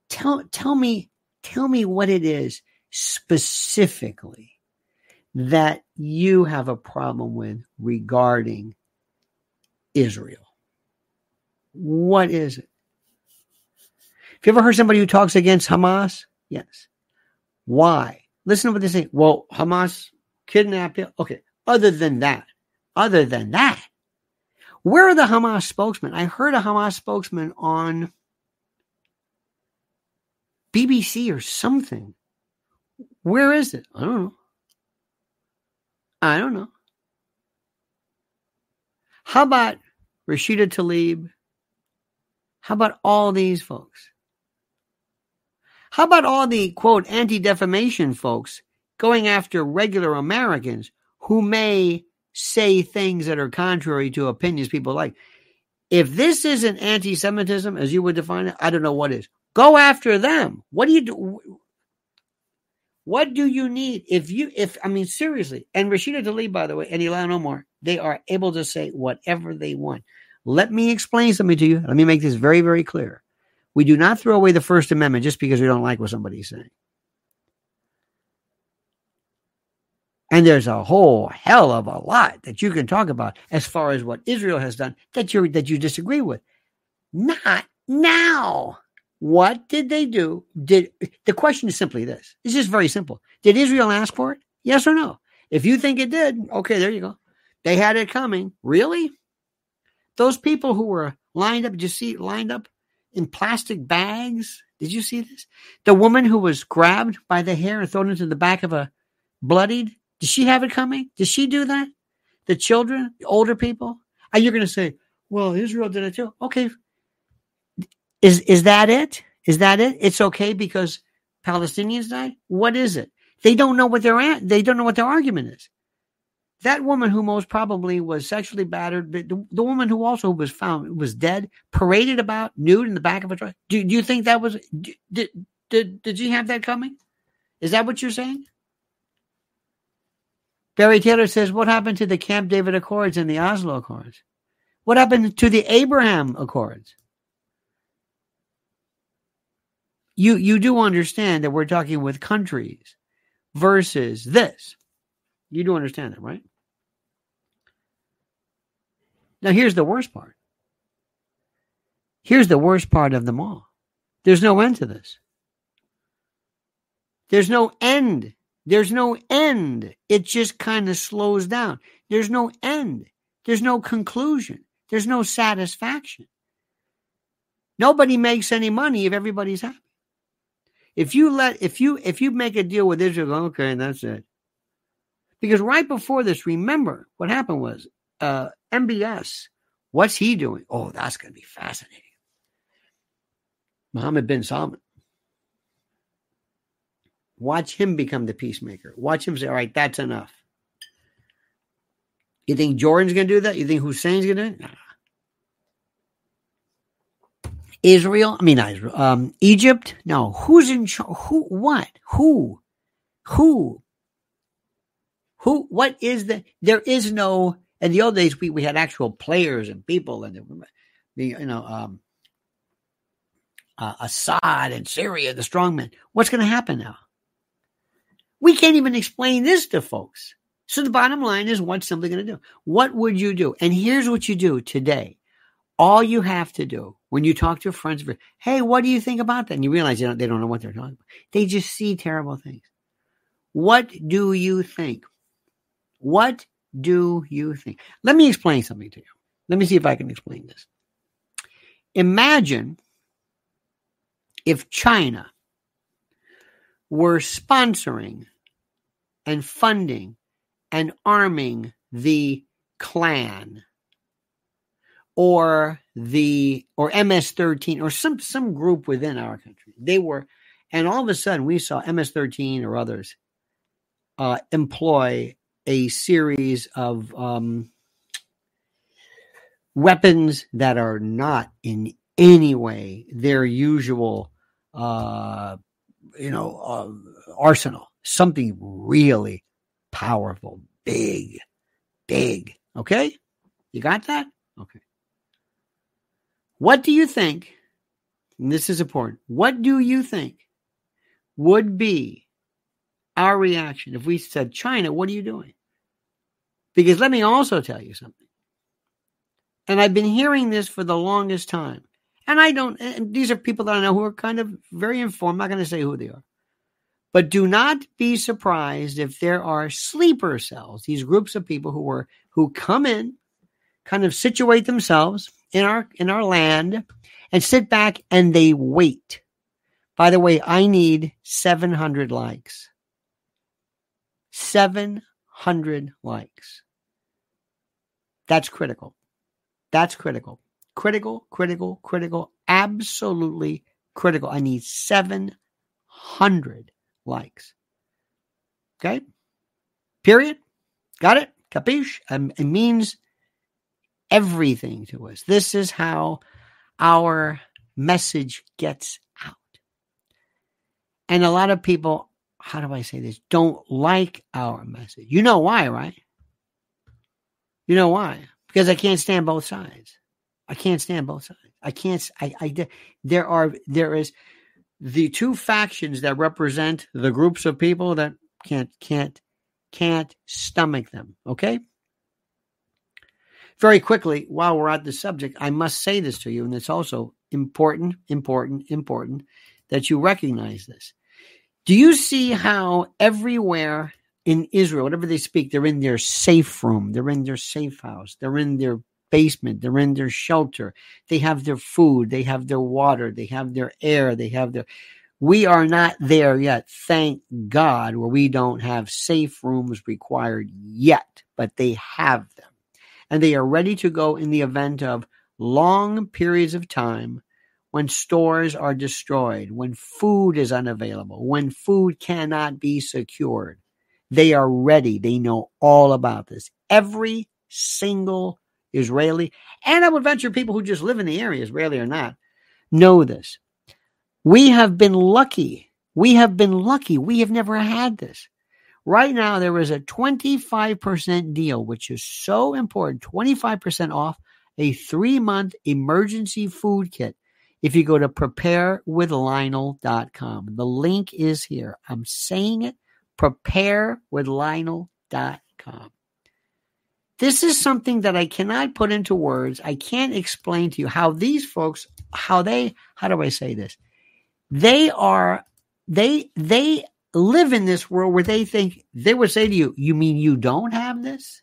Tell tell me, tell me what it is specifically that you have a problem with regarding Israel. What is it? Have you ever heard somebody who talks against Hamas? Yes. Why? Listen to what they say. Well, Hamas kidnapped him. Okay. Other than that, other than that, where are the Hamas spokesmen? I heard a Hamas spokesman on BBC or something. Where is it? I don't know. I don't know. How about Rashida Tlaib? How about all these folks? How about all the quote anti defamation folks going after regular Americans who may say things that are contrary to opinions people like? If this isn't anti Semitism, as you would define it, I don't know what is. Go after them. What do you do? What do you need? If you, if, I mean, seriously, and Rashida Tlaib, by the way, and Ilhan Omar, they are able to say whatever they want. Let me explain something to you. Let me make this very, very clear. We do not throw away the First Amendment just because we don't like what somebody's saying. And there's a whole hell of a lot that you can talk about as far as what Israel has done that you that you disagree with. Not now. What did they do? Did the question is simply this? It's just very simple. Did Israel ask for it? Yes or no? If you think it did, okay, there you go. They had it coming. Really? Those people who were lined up, did you see lined up in plastic bags. Did you see this? The woman who was grabbed by the hair and thrown into the back of a bloodied. Did she have it coming? Did she do that? The children, the older people? And you're going to say, well, Israel did it too. Okay. Is, is that it? Is that it? It's okay because Palestinians died? What is it? They don't know what their. They don't know what their argument is. That woman who most probably was sexually battered, the, the woman who also was found was dead, paraded about nude in the back of a truck. Do, do you think that was did, did did you have that coming? Is that what you're saying? Barry Taylor says, What happened to the Camp David Accords and the Oslo Accords? What happened to the Abraham Accords? You you do understand that we're talking with countries versus this. You do understand that, right? Now, here's the worst part. Here's the worst part of them all. There's no end to this. There's no end. There's no end. It just kind of slows down. There's no end. There's no conclusion. There's no satisfaction. Nobody makes any money if everybody's happy. If you let if you if you make a deal with Israel, okay, and that's it. Because right before this, remember what happened was uh, MBS. What's he doing? Oh, that's going to be fascinating. Mohammed bin Salman. Watch him become the peacemaker. Watch him say, all right, that's enough. You think Jordan's going to do that? You think Hussein's going to do it? Israel, I mean, Israel, um, Egypt. No, who's in charge? Who? What? Who? Who? Who? What is the? There is no in the old days, we, we had actual players and people, and the, you know, um, uh, Assad and Syria, the strongmen. What's going to happen now? We can't even explain this to folks. So the bottom line is, what's somebody going to do? What would you do? And here's what you do today. All you have to do when you talk to your friends, hey, what do you think about that? And you realize they don't, they don't know what they're talking about. They just see terrible things. What do you think? What do you think? Let me explain something to you. Let me see if I can explain this. Imagine if China were sponsoring and funding and arming the Klan or the or MS-13 or some some group within our country. They were, and all of a sudden we saw MS-13 or others uh, employ a series of um, weapons that are not in any way their usual, uh, you know, uh, arsenal. Something really powerful, big, big. Okay, you got that? Okay. What do you think? And this is important. What do you think would be our reaction if we said, China, what are you doing? Because let me also tell you something. And I've been hearing this for the longest time. And I don't, and these are people that I know who are kind of very informed. I'm not going to say who they are. But do not be surprised if there are sleeper cells, these groups of people who are who come in, kind of situate themselves in our in our land and sit back and they wait. By the way, I need 700 likes. 700 likes. That's critical. That's critical. Critical, critical, critical, absolutely critical. I need 700 likes. Okay? Period. Got it? Capiche? Um, it means everything to us. This is how our message gets out. And a lot of people how do I say this? Don't like our message. You know why, right? You know why? Because I can't stand both sides. I can't stand both sides. I can't. I. I. There are. There is the two factions that represent the groups of people that can't can't can't stomach them. Okay. Very quickly, while we're at the subject, I must say this to you, and it's also important, important, important that you recognize this. Do you see how everywhere in Israel, whatever they speak, they're in their safe room, they're in their safe house, they're in their basement, they're in their shelter, they have their food, they have their water, they have their air, they have their. We are not there yet, thank God, where we don't have safe rooms required yet, but they have them. And they are ready to go in the event of long periods of time when stores are destroyed, when food is unavailable, when food cannot be secured. They are ready. They know all about this. Every single Israeli, and I would venture people who just live in the area, Israeli or not, know this. We have been lucky. We have been lucky. We have never had this. Right now, there is a 25% deal, which is so important 25% off a three month emergency food kit. If you go to preparewithlionel.com, the link is here. I'm saying it preparewithlionel.com. This is something that I cannot put into words. I can't explain to you how these folks, how they, how do I say this? They are, they, they live in this world where they think they would say to you, "You mean you don't have this?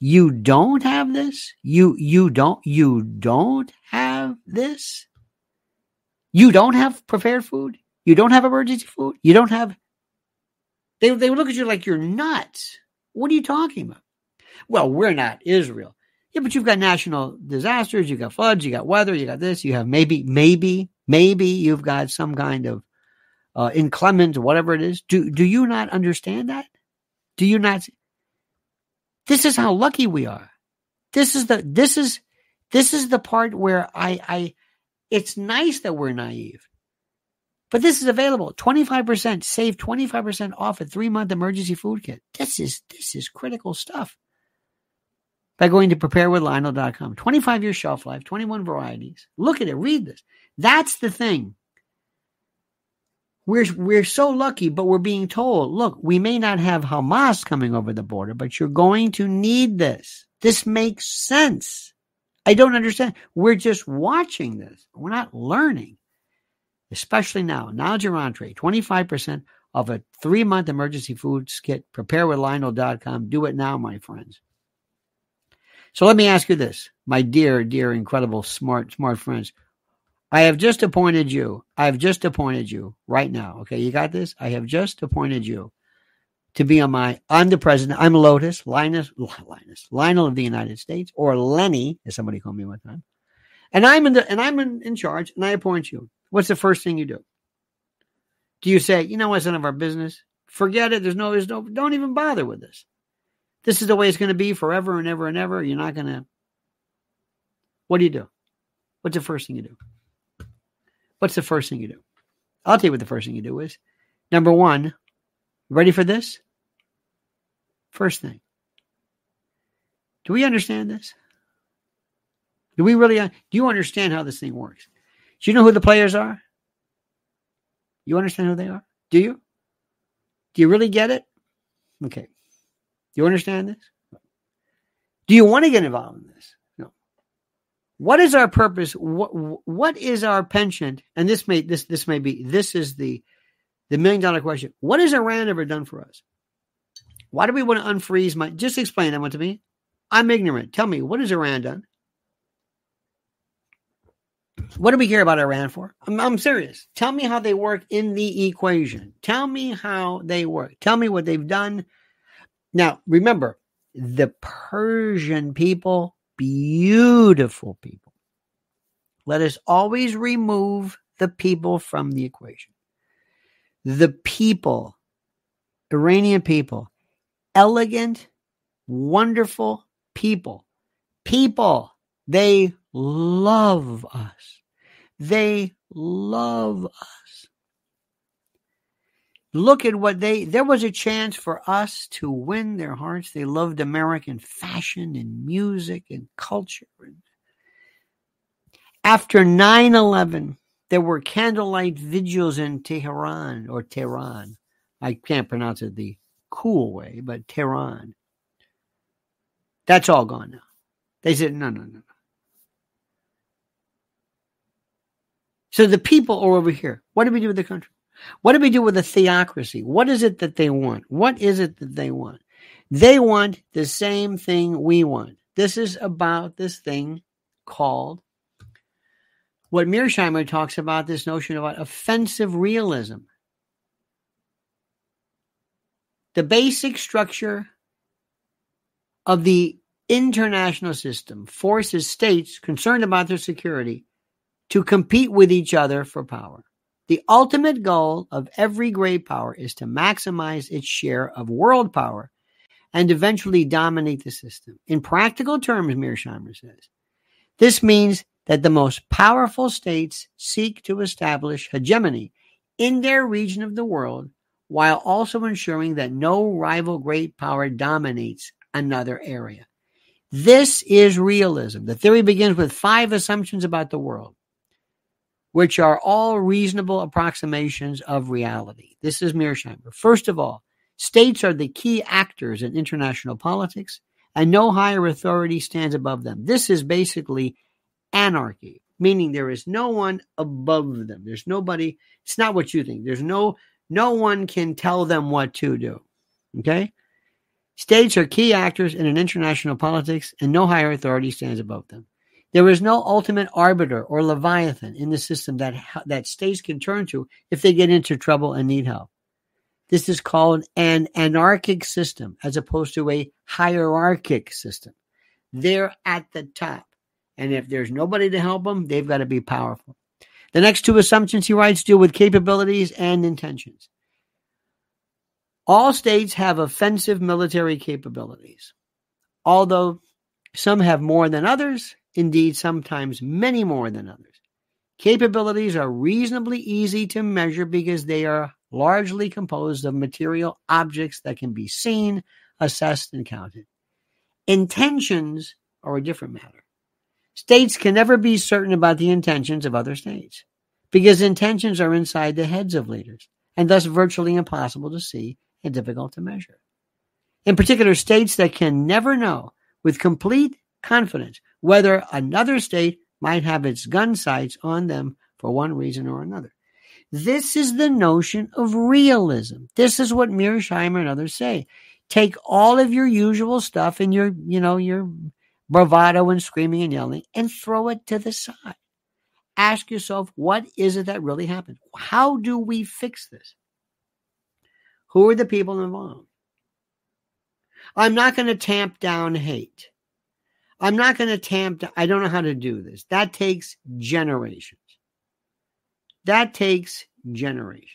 You don't have this? You you don't you don't have this? You don't have prepared food? You don't have emergency food? You don't have They they look at you like you're nuts. What are you talking about? Well, we're not Israel. Yeah, but you've got national disasters, you've got floods, you got weather, you got this, you have maybe, maybe, maybe you've got some kind of uh, inclement, whatever it is. Do do you not understand that? Do you not? This is how lucky we are. This is the this is this is the part where I I. It's nice that we're naive, but this is available. Twenty five percent save twenty five percent off a three month emergency food kit. This is this is critical stuff. By going to preparewithlionel.com, 25 year shelf life, 21 varieties. Look at it, read this. That's the thing. We're, we're so lucky, but we're being told, look, we may not have Hamas coming over the border, but you're going to need this. This makes sense. I don't understand. We're just watching this. We're not learning, especially now. Now, Gerontre, 25% of a three month emergency food kit. Prepare with Lionel.com. Do it now, my friends. So let me ask you this, my dear, dear, incredible, smart, smart friends. I have just appointed you. I have just appointed you right now. Okay, you got this? I have just appointed you to be on my. I'm the president. I'm Lotus Linus Linus Lionel of the United States, or Lenny, as somebody called me one time. And I'm in the and I'm in, in charge, and I appoint you. What's the first thing you do? Do you say, you know, it's none of our business? Forget it. There's no, there's no. Don't even bother with this. This is the way it's going to be forever and ever and ever. You're not going to. What do you do? What's the first thing you do? What's the first thing you do? I'll tell you what the first thing you do is. Number one, ready for this? First thing. Do we understand this? Do we really uh, do you understand how this thing works? Do you know who the players are? You understand who they are? Do you? Do you really get it? Okay. Do you understand this? Do you want to get involved in this? What is our purpose? What what is our penchant? And this may this this may be this is the the million dollar question. What has Iran ever done for us? Why do we want to unfreeze my? Just explain that one to me. I'm ignorant. Tell me what has Iran done? What do we care about Iran for? I'm, I'm serious. Tell me how they work in the equation. Tell me how they work. Tell me what they've done. Now, remember, the Persian people beautiful people. Let us always remove the people from the equation. The people, Iranian people, elegant, wonderful people. People, they love us. They love us. Look at what they, there was a chance for us to win their hearts. They loved American fashion and music and culture. After 9 11, there were candlelight vigils in Tehran or Tehran. I can't pronounce it the cool way, but Tehran. That's all gone now. They said, no, no, no. So the people are over here. What do we do with the country? What do we do with a theocracy? What is it that they want? What is it that they want? They want the same thing we want. This is about this thing called what Mearsheimer talks about this notion about offensive realism. The basic structure of the international system forces states concerned about their security to compete with each other for power. The ultimate goal of every great power is to maximize its share of world power and eventually dominate the system. In practical terms, Mearsheimer says, this means that the most powerful states seek to establish hegemony in their region of the world while also ensuring that no rival great power dominates another area. This is realism. The theory begins with five assumptions about the world, which are all reasonable approximations of reality. This is Mearsheimer. First of all, states are the key actors in international politics, and no higher authority stands above them. This is basically anarchy, meaning there is no one above them. There's nobody. It's not what you think. There's no no one can tell them what to do. Okay? States are key actors in an international politics, and no higher authority stands above them. There is no ultimate arbiter or leviathan in the system that, that states can turn to if they get into trouble and need help. This is called an anarchic system as opposed to a hierarchic system. They're at the top. And if there's nobody to help them, they've got to be powerful. The next two assumptions he writes deal with capabilities and intentions. All states have offensive military capabilities, although some have more than others, indeed, sometimes many more than others. Capabilities are reasonably easy to measure because they are largely composed of material objects that can be seen, assessed, and counted. Intentions are a different matter. States can never be certain about the intentions of other states because intentions are inside the heads of leaders and thus virtually impossible to see and difficult to measure. In particular, states that can never know with complete confidence whether another state might have its gun sights on them for one reason or another. This is the notion of realism. This is what Mearsheimer and others say. Take all of your usual stuff and your, you know, your bravado and screaming and yelling and throw it to the side. Ask yourself, what is it that really happened? How do we fix this? Who are the people involved? I'm not going to tamp down hate. I'm not going to tamp I don't know how to do this. That takes generations. That takes generations.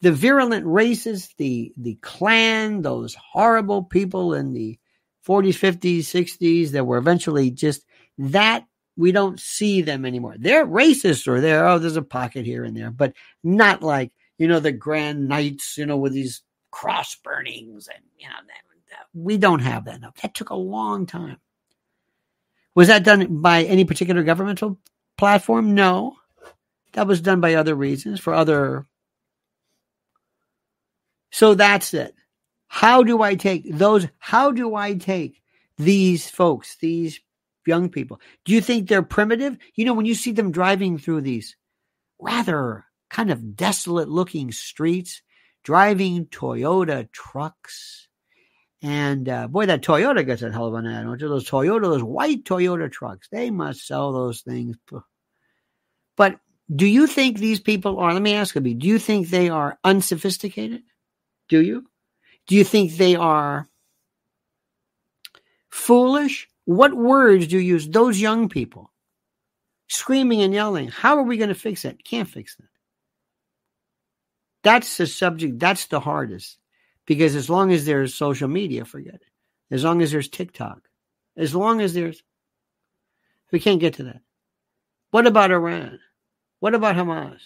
The virulent racists, the, the Klan, those horrible people in the 40s, 50s, 60s that were eventually just that we don't see them anymore. They're racist or they're, oh, there's a pocket here and there, but not like you know, the grand knights, you know, with these cross burnings and, you know, that we don't have that now. That took a long time. Was that done by any particular governmental platform? No. That was done by other reasons, for other. So that's it. How do I take those? How do I take these folks, these young people? Do you think they're primitive? You know, when you see them driving through these rather kind of desolate looking streets, driving Toyota trucks. And uh, boy, that Toyota gets a hell of an ad. Those Toyota, those white Toyota trucks, they must sell those things. But do you think these people are, let me ask you, do you think they are unsophisticated? Do you? Do you think they are foolish? What words do you use? Those young people screaming and yelling. How are we going to fix it? Can't fix that. That's the subject. That's the hardest because as long as there's social media, forget it. As long as there's TikTok, as long as there's, we can't get to that. What about Iran? What about Hamas?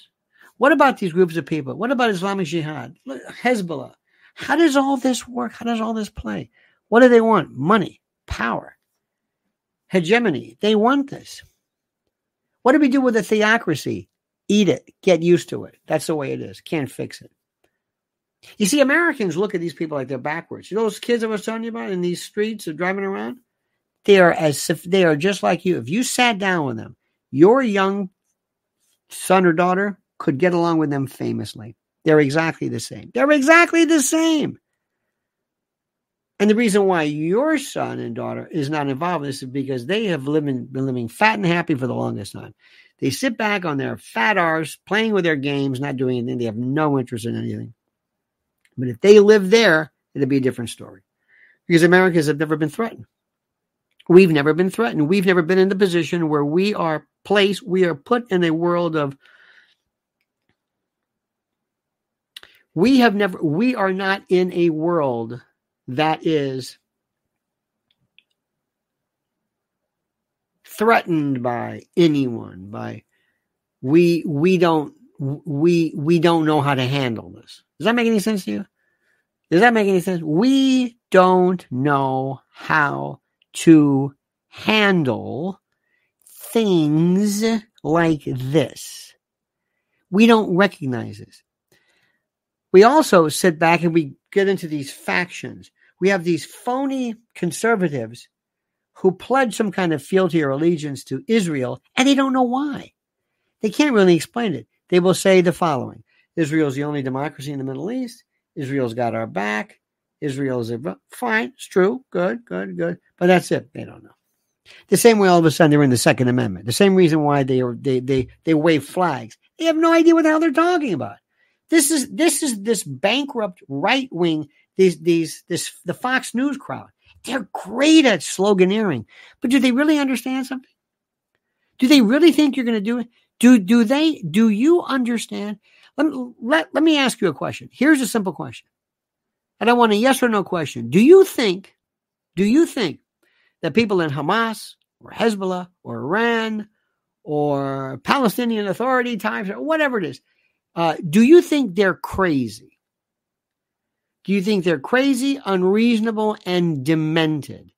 What about these groups of people? What about Islamic Jihad? Hezbollah? How does all this work? How does all this play? What do they want? Money, power, hegemony. They want this. What do we do with the theocracy? Eat it. Get used to it. That's the way it is. Can't fix it. You see, Americans look at these people like they're backwards. You know those kids I was telling you about in these streets of driving around? They are as if they are just like you. If you sat down with them, your young son or daughter could get along with them famously. They're exactly the same. They're exactly the same. And the reason why your son and daughter is not involved in this is because they have living, been living fat and happy for the longest time. They sit back on their fat arse, playing with their games, not doing anything. They have no interest in anything. But if they live there, it'd be a different story. Because Americans have never been threatened. We've never been threatened. We've never been in the position where we are placed, We are put in a world of we have never we are not in a world that is threatened by anyone by we we don't we we don't know how to handle this does that make any sense to you does that make any sense we don't know how to handle things like this we don't recognize this we also sit back and we get into these factions. We have these phony conservatives who pledge some kind of fealty or allegiance to Israel, and they don't know why. They can't really explain it. They will say the following Israel's the only democracy in the Middle East. Israel's got our back. Israel's a, fine. It's true. Good, good, good. But that's it. They don't know. The same way all of a sudden they're in the Second Amendment. The same reason why they are, they they they wave flags. They have no idea what the hell they're talking about. This is this is this bankrupt right wing these these this the Fox News crowd. They're great at sloganeering, but do they really understand something? Do they really think you're going to do it? Do do they do you understand? Let me, let, let me ask you a question. Here's a simple question. I don't want a yes or no question. Do you think do you think that people in Hamas or Hezbollah or Iran or Palestinian Authority types or whatever it is, uh, do you think they're crazy? Do you think they're crazy, unreasonable, and demented?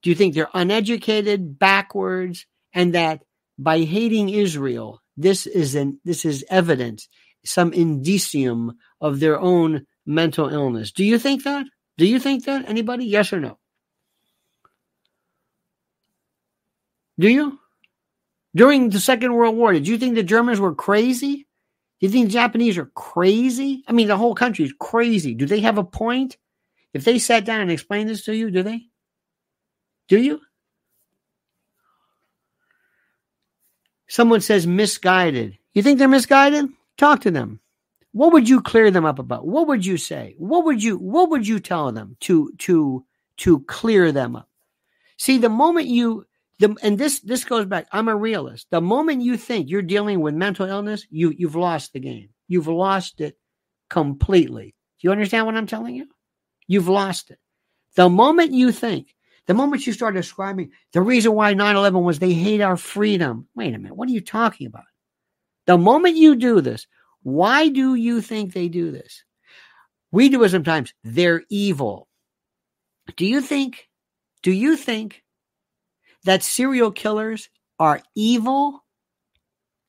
Do you think they're uneducated, backwards, and that by hating Israel, this is an this is evidence, some indicium of their own mental illness? Do you think that? Do you think that? Anybody? Yes or no? Do you? During the Second World War, did you think the Germans were crazy? Do you think Japanese are crazy? I mean, the whole country is crazy. Do they have a point? If they sat down and explained this to you, do they? Do you? Someone says misguided. You think they're misguided? Talk to them. What would you clear them up about? What would you say? What would you what would you tell them to to to clear them up? See, the moment you the, and this this goes back. I'm a realist. The moment you think you're dealing with mental illness, you you've lost the game. You've lost it completely. Do you understand what I'm telling you? You've lost it. The moment you think, the moment you start describing the reason why 9/11 was they hate our freedom. Wait a minute. What are you talking about? The moment you do this, why do you think they do this? We do it sometimes. They're evil. Do you think? Do you think that serial killers are evil?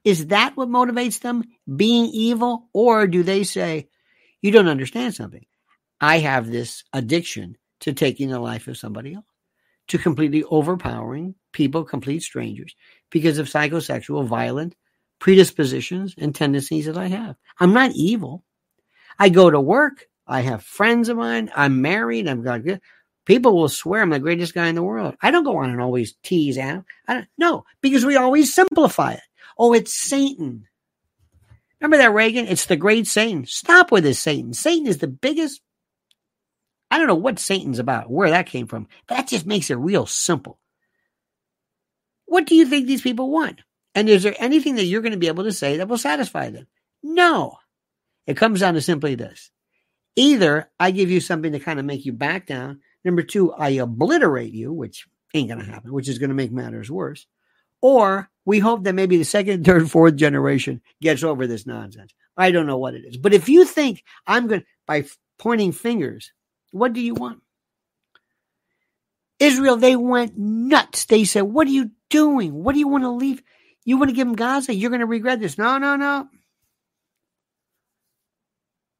Is that what motivates them being evil? Or do they say, you don't understand something? I have this addiction to taking the life of somebody else, to completely overpowering people, complete strangers, because of psychosexual, violent predispositions and tendencies that I have. I'm not evil. I go to work. I have friends of mine. I'm married. I've got good. People will swear I'm the greatest guy in the world. I don't go on and always tease Adam. I don't, no, because we always simplify it. Oh, it's Satan. Remember that Reagan? It's the great Satan. Stop with this Satan. Satan is the biggest. I don't know what Satan's about, where that came from, but that just makes it real simple. What do you think these people want? And is there anything that you're going to be able to say that will satisfy them? No. It comes down to simply this. Either I give you something to kind of make you back down, Number two, I obliterate you, which ain't going to happen, which is going to make matters worse. Or we hope that maybe the second, third, fourth generation gets over this nonsense. I don't know what it is. But if you think I'm going to, by pointing fingers, what do you want? Israel, they went nuts. They said, What are you doing? What do you want to leave? You want to give them Gaza? You're going to regret this. No, no, no.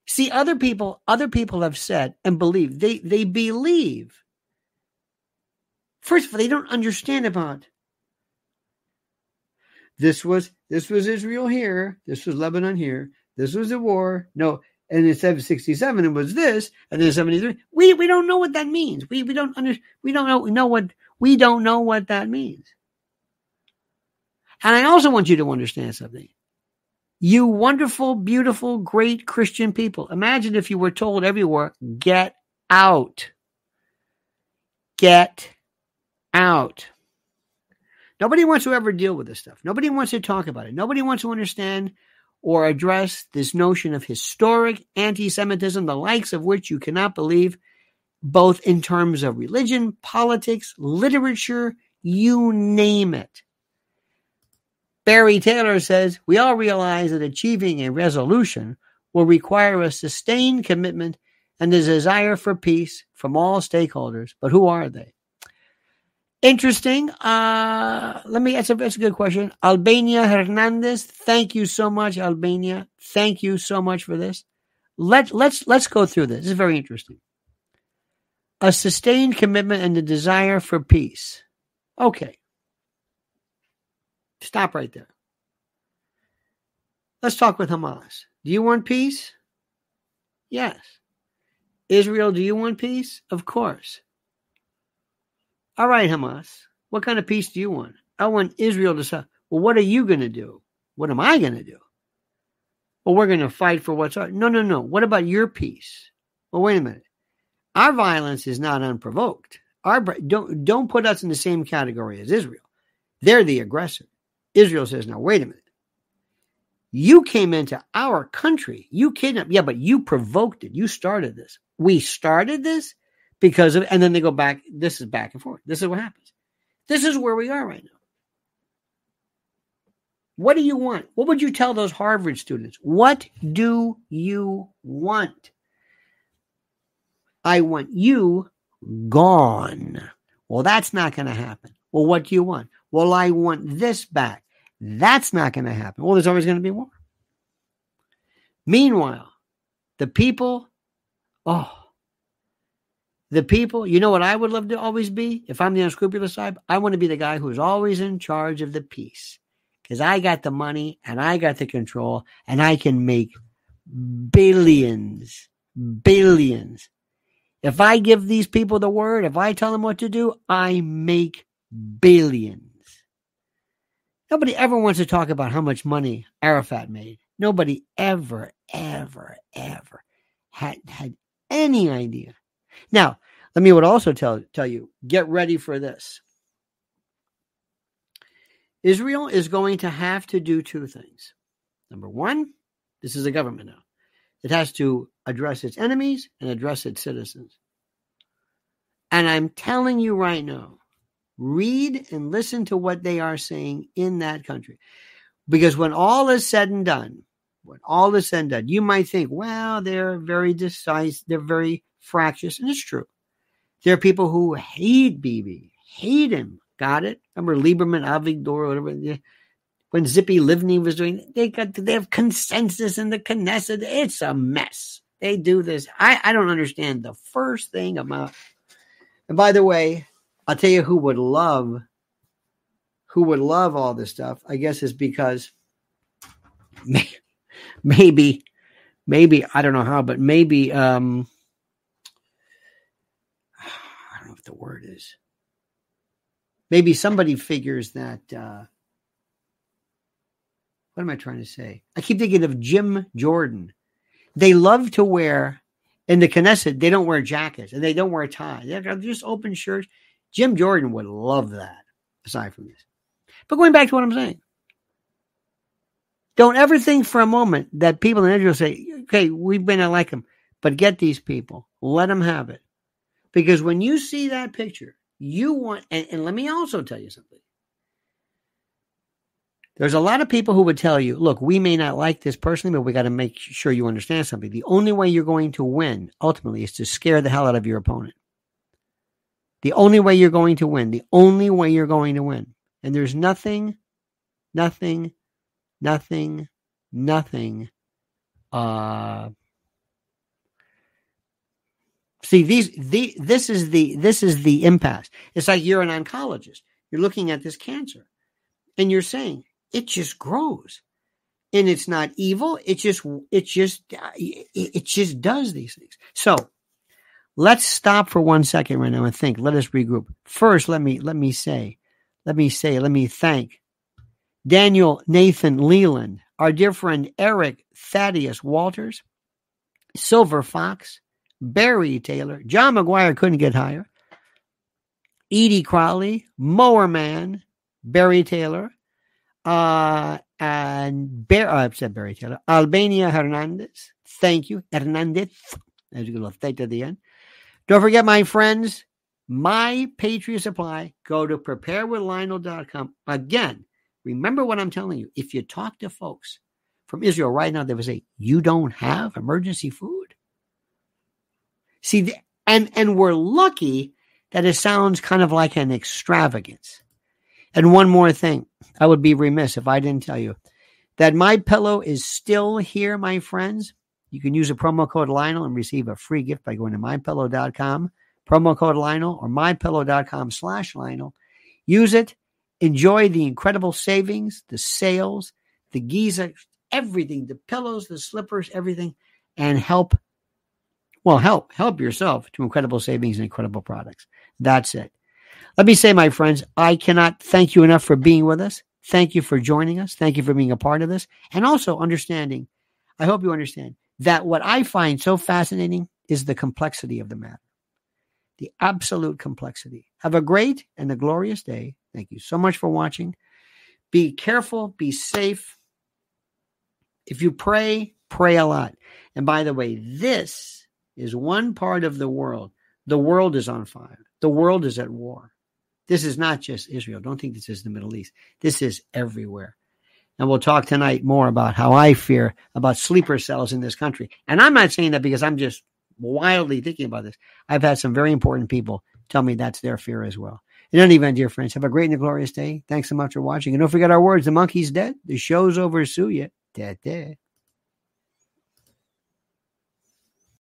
See, other people, other people have said and believe they they believe. First of all, they don't understand about this was this was Israel here, this was Lebanon here, this was the war. No, and in 767 it was this, and then 73. We we don't know what that means. We we don't under we don't know know what we don't know what that means. And I also want you to understand something. You wonderful, beautiful, great Christian people. Imagine if you were told everywhere, get out. Get out. Nobody wants to ever deal with this stuff. Nobody wants to talk about it. Nobody wants to understand or address this notion of historic anti Semitism, the likes of which you cannot believe, both in terms of religion, politics, literature, you name it. Barry Taylor says, We all realize that achieving a resolution will require a sustained commitment and a desire for peace from all stakeholders. But who are they? Interesting. Uh, let me. That's a that's a good question. Albania Hernandez. Thank you so much, Albania. Thank you so much for this. Let let's let's go through this. This is very interesting. A sustained commitment and the desire for peace. Okay. Stop right there. Let's talk with Hamas. Do you want peace? Yes. Israel, do you want peace? Of course. All right, Hamas, what kind of peace do you want? I want Israel to say, well, what are you going to do? What am I going to do? Well, we're going to fight for what's ours. No, no, no. What about your peace? Well, wait a minute. Our violence is not unprovoked. Our don't don't put us in the same category as Israel. They're the aggressor. Israel says, now wait a minute. You came into our country. You kidnapped. Yeah, but you provoked it. You started this. We started this because of, and then they go back. This is back and forth. This is what happens. This is where we are right now. What do you want? What would you tell those Harvard students? What do you want? I want you gone. Well, that's not going to happen. Well, what do you want? Well, I want this back. That's not going to happen. Well, there's always going to be more. Meanwhile, the people, oh, the people, you know what I would love to always be if I'm the unscrupulous side? I want to be the guy who's always in charge of the peace because I got the money and I got the control and I can make billions, billions. If I give these people the word, if I tell them what to do, I make billions. Nobody ever wants to talk about how much money Arafat made. Nobody ever, ever, ever had had any idea now, let me would also tell tell you, get ready for this. Israel is going to have to do two things. Number one, this is a government now. It has to address its enemies and address its citizens. And I'm telling you right now, read and listen to what they are saying in that country. Because when all is said and done, when all is said and done, you might think, well, they're very decisive, they're very fractious, and it's true. There are people who hate Bibi, hate him. Got it? Remember Lieberman, Avigdor, whatever. When Tzipi Livni was doing, they got they have consensus in the Knesset. It's a mess. They do this. I I don't understand the first thing about. And by the way, I'll tell you who would love, who would love all this stuff. I guess is because maybe, maybe I don't know how, but maybe um the word is. Maybe somebody figures that. Uh, what am I trying to say? I keep thinking of Jim Jordan. They love to wear in the Knesset. They don't wear jackets and they don't wear ties. They're just open shirts. Jim Jordan would love that. Aside from this, but going back to what I'm saying, don't ever think for a moment that people in Israel say, "Okay, we've been to like them," but get these people, let them have it. Because when you see that picture, you want, and, and let me also tell you something. There's a lot of people who would tell you, look, we may not like this personally, but we got to make sure you understand something. The only way you're going to win ultimately is to scare the hell out of your opponent. The only way you're going to win, the only way you're going to win. And there's nothing, nothing, nothing, nothing uh, See, these the this is the this is the impasse. It's like you're an oncologist. You're looking at this cancer, and you're saying it just grows, and it's not evil. It just it just it just does these things. So let's stop for one second right now and think. Let us regroup. First, let me let me say, let me say, let me thank Daniel Nathan Leland, our dear friend Eric Thaddeus Walters, Silver Fox. Barry Taylor, John McGuire couldn't get higher. Edie Crowley, Moorman, Barry Taylor, uh, and Bear, uh, I said Barry Taylor, Albania Hernandez. Thank you, Hernandez. There's a little theta at the end. Don't forget, my friends, my Patriot Supply. Go to preparewithlionel.com. Again, remember what I'm telling you. If you talk to folks from Israel right now, they would say, You don't have emergency food. See, and, and we're lucky that it sounds kind of like an extravagance. And one more thing, I would be remiss if I didn't tell you that my pillow is still here, my friends. You can use a promo code Lionel and receive a free gift by going to mypillow.com, promo code Lionel or mypillow.com slash Lionel. Use it. Enjoy the incredible savings, the sales, the Giza, everything, the pillows, the slippers, everything, and help. Well, help, help yourself to incredible savings and incredible products. That's it. Let me say, my friends, I cannot thank you enough for being with us. Thank you for joining us. Thank you for being a part of this and also understanding. I hope you understand that what I find so fascinating is the complexity of the matter, the absolute complexity. Have a great and a glorious day. Thank you so much for watching. Be careful, be safe. If you pray, pray a lot. And by the way, this is one part of the world. The world is on fire, the world is at war. This is not just Israel. Don't think this is the Middle East. This is everywhere. And we'll talk tonight more about how I fear about sleeper cells in this country. And I'm not saying that because I'm just wildly thinking about this. I've had some very important people tell me that's their fear as well. In any event, dear friends, have a great and glorious day. Thanks so much for watching. And don't forget our words. The monkey's dead. The show's over. Sue you. Dead, dead.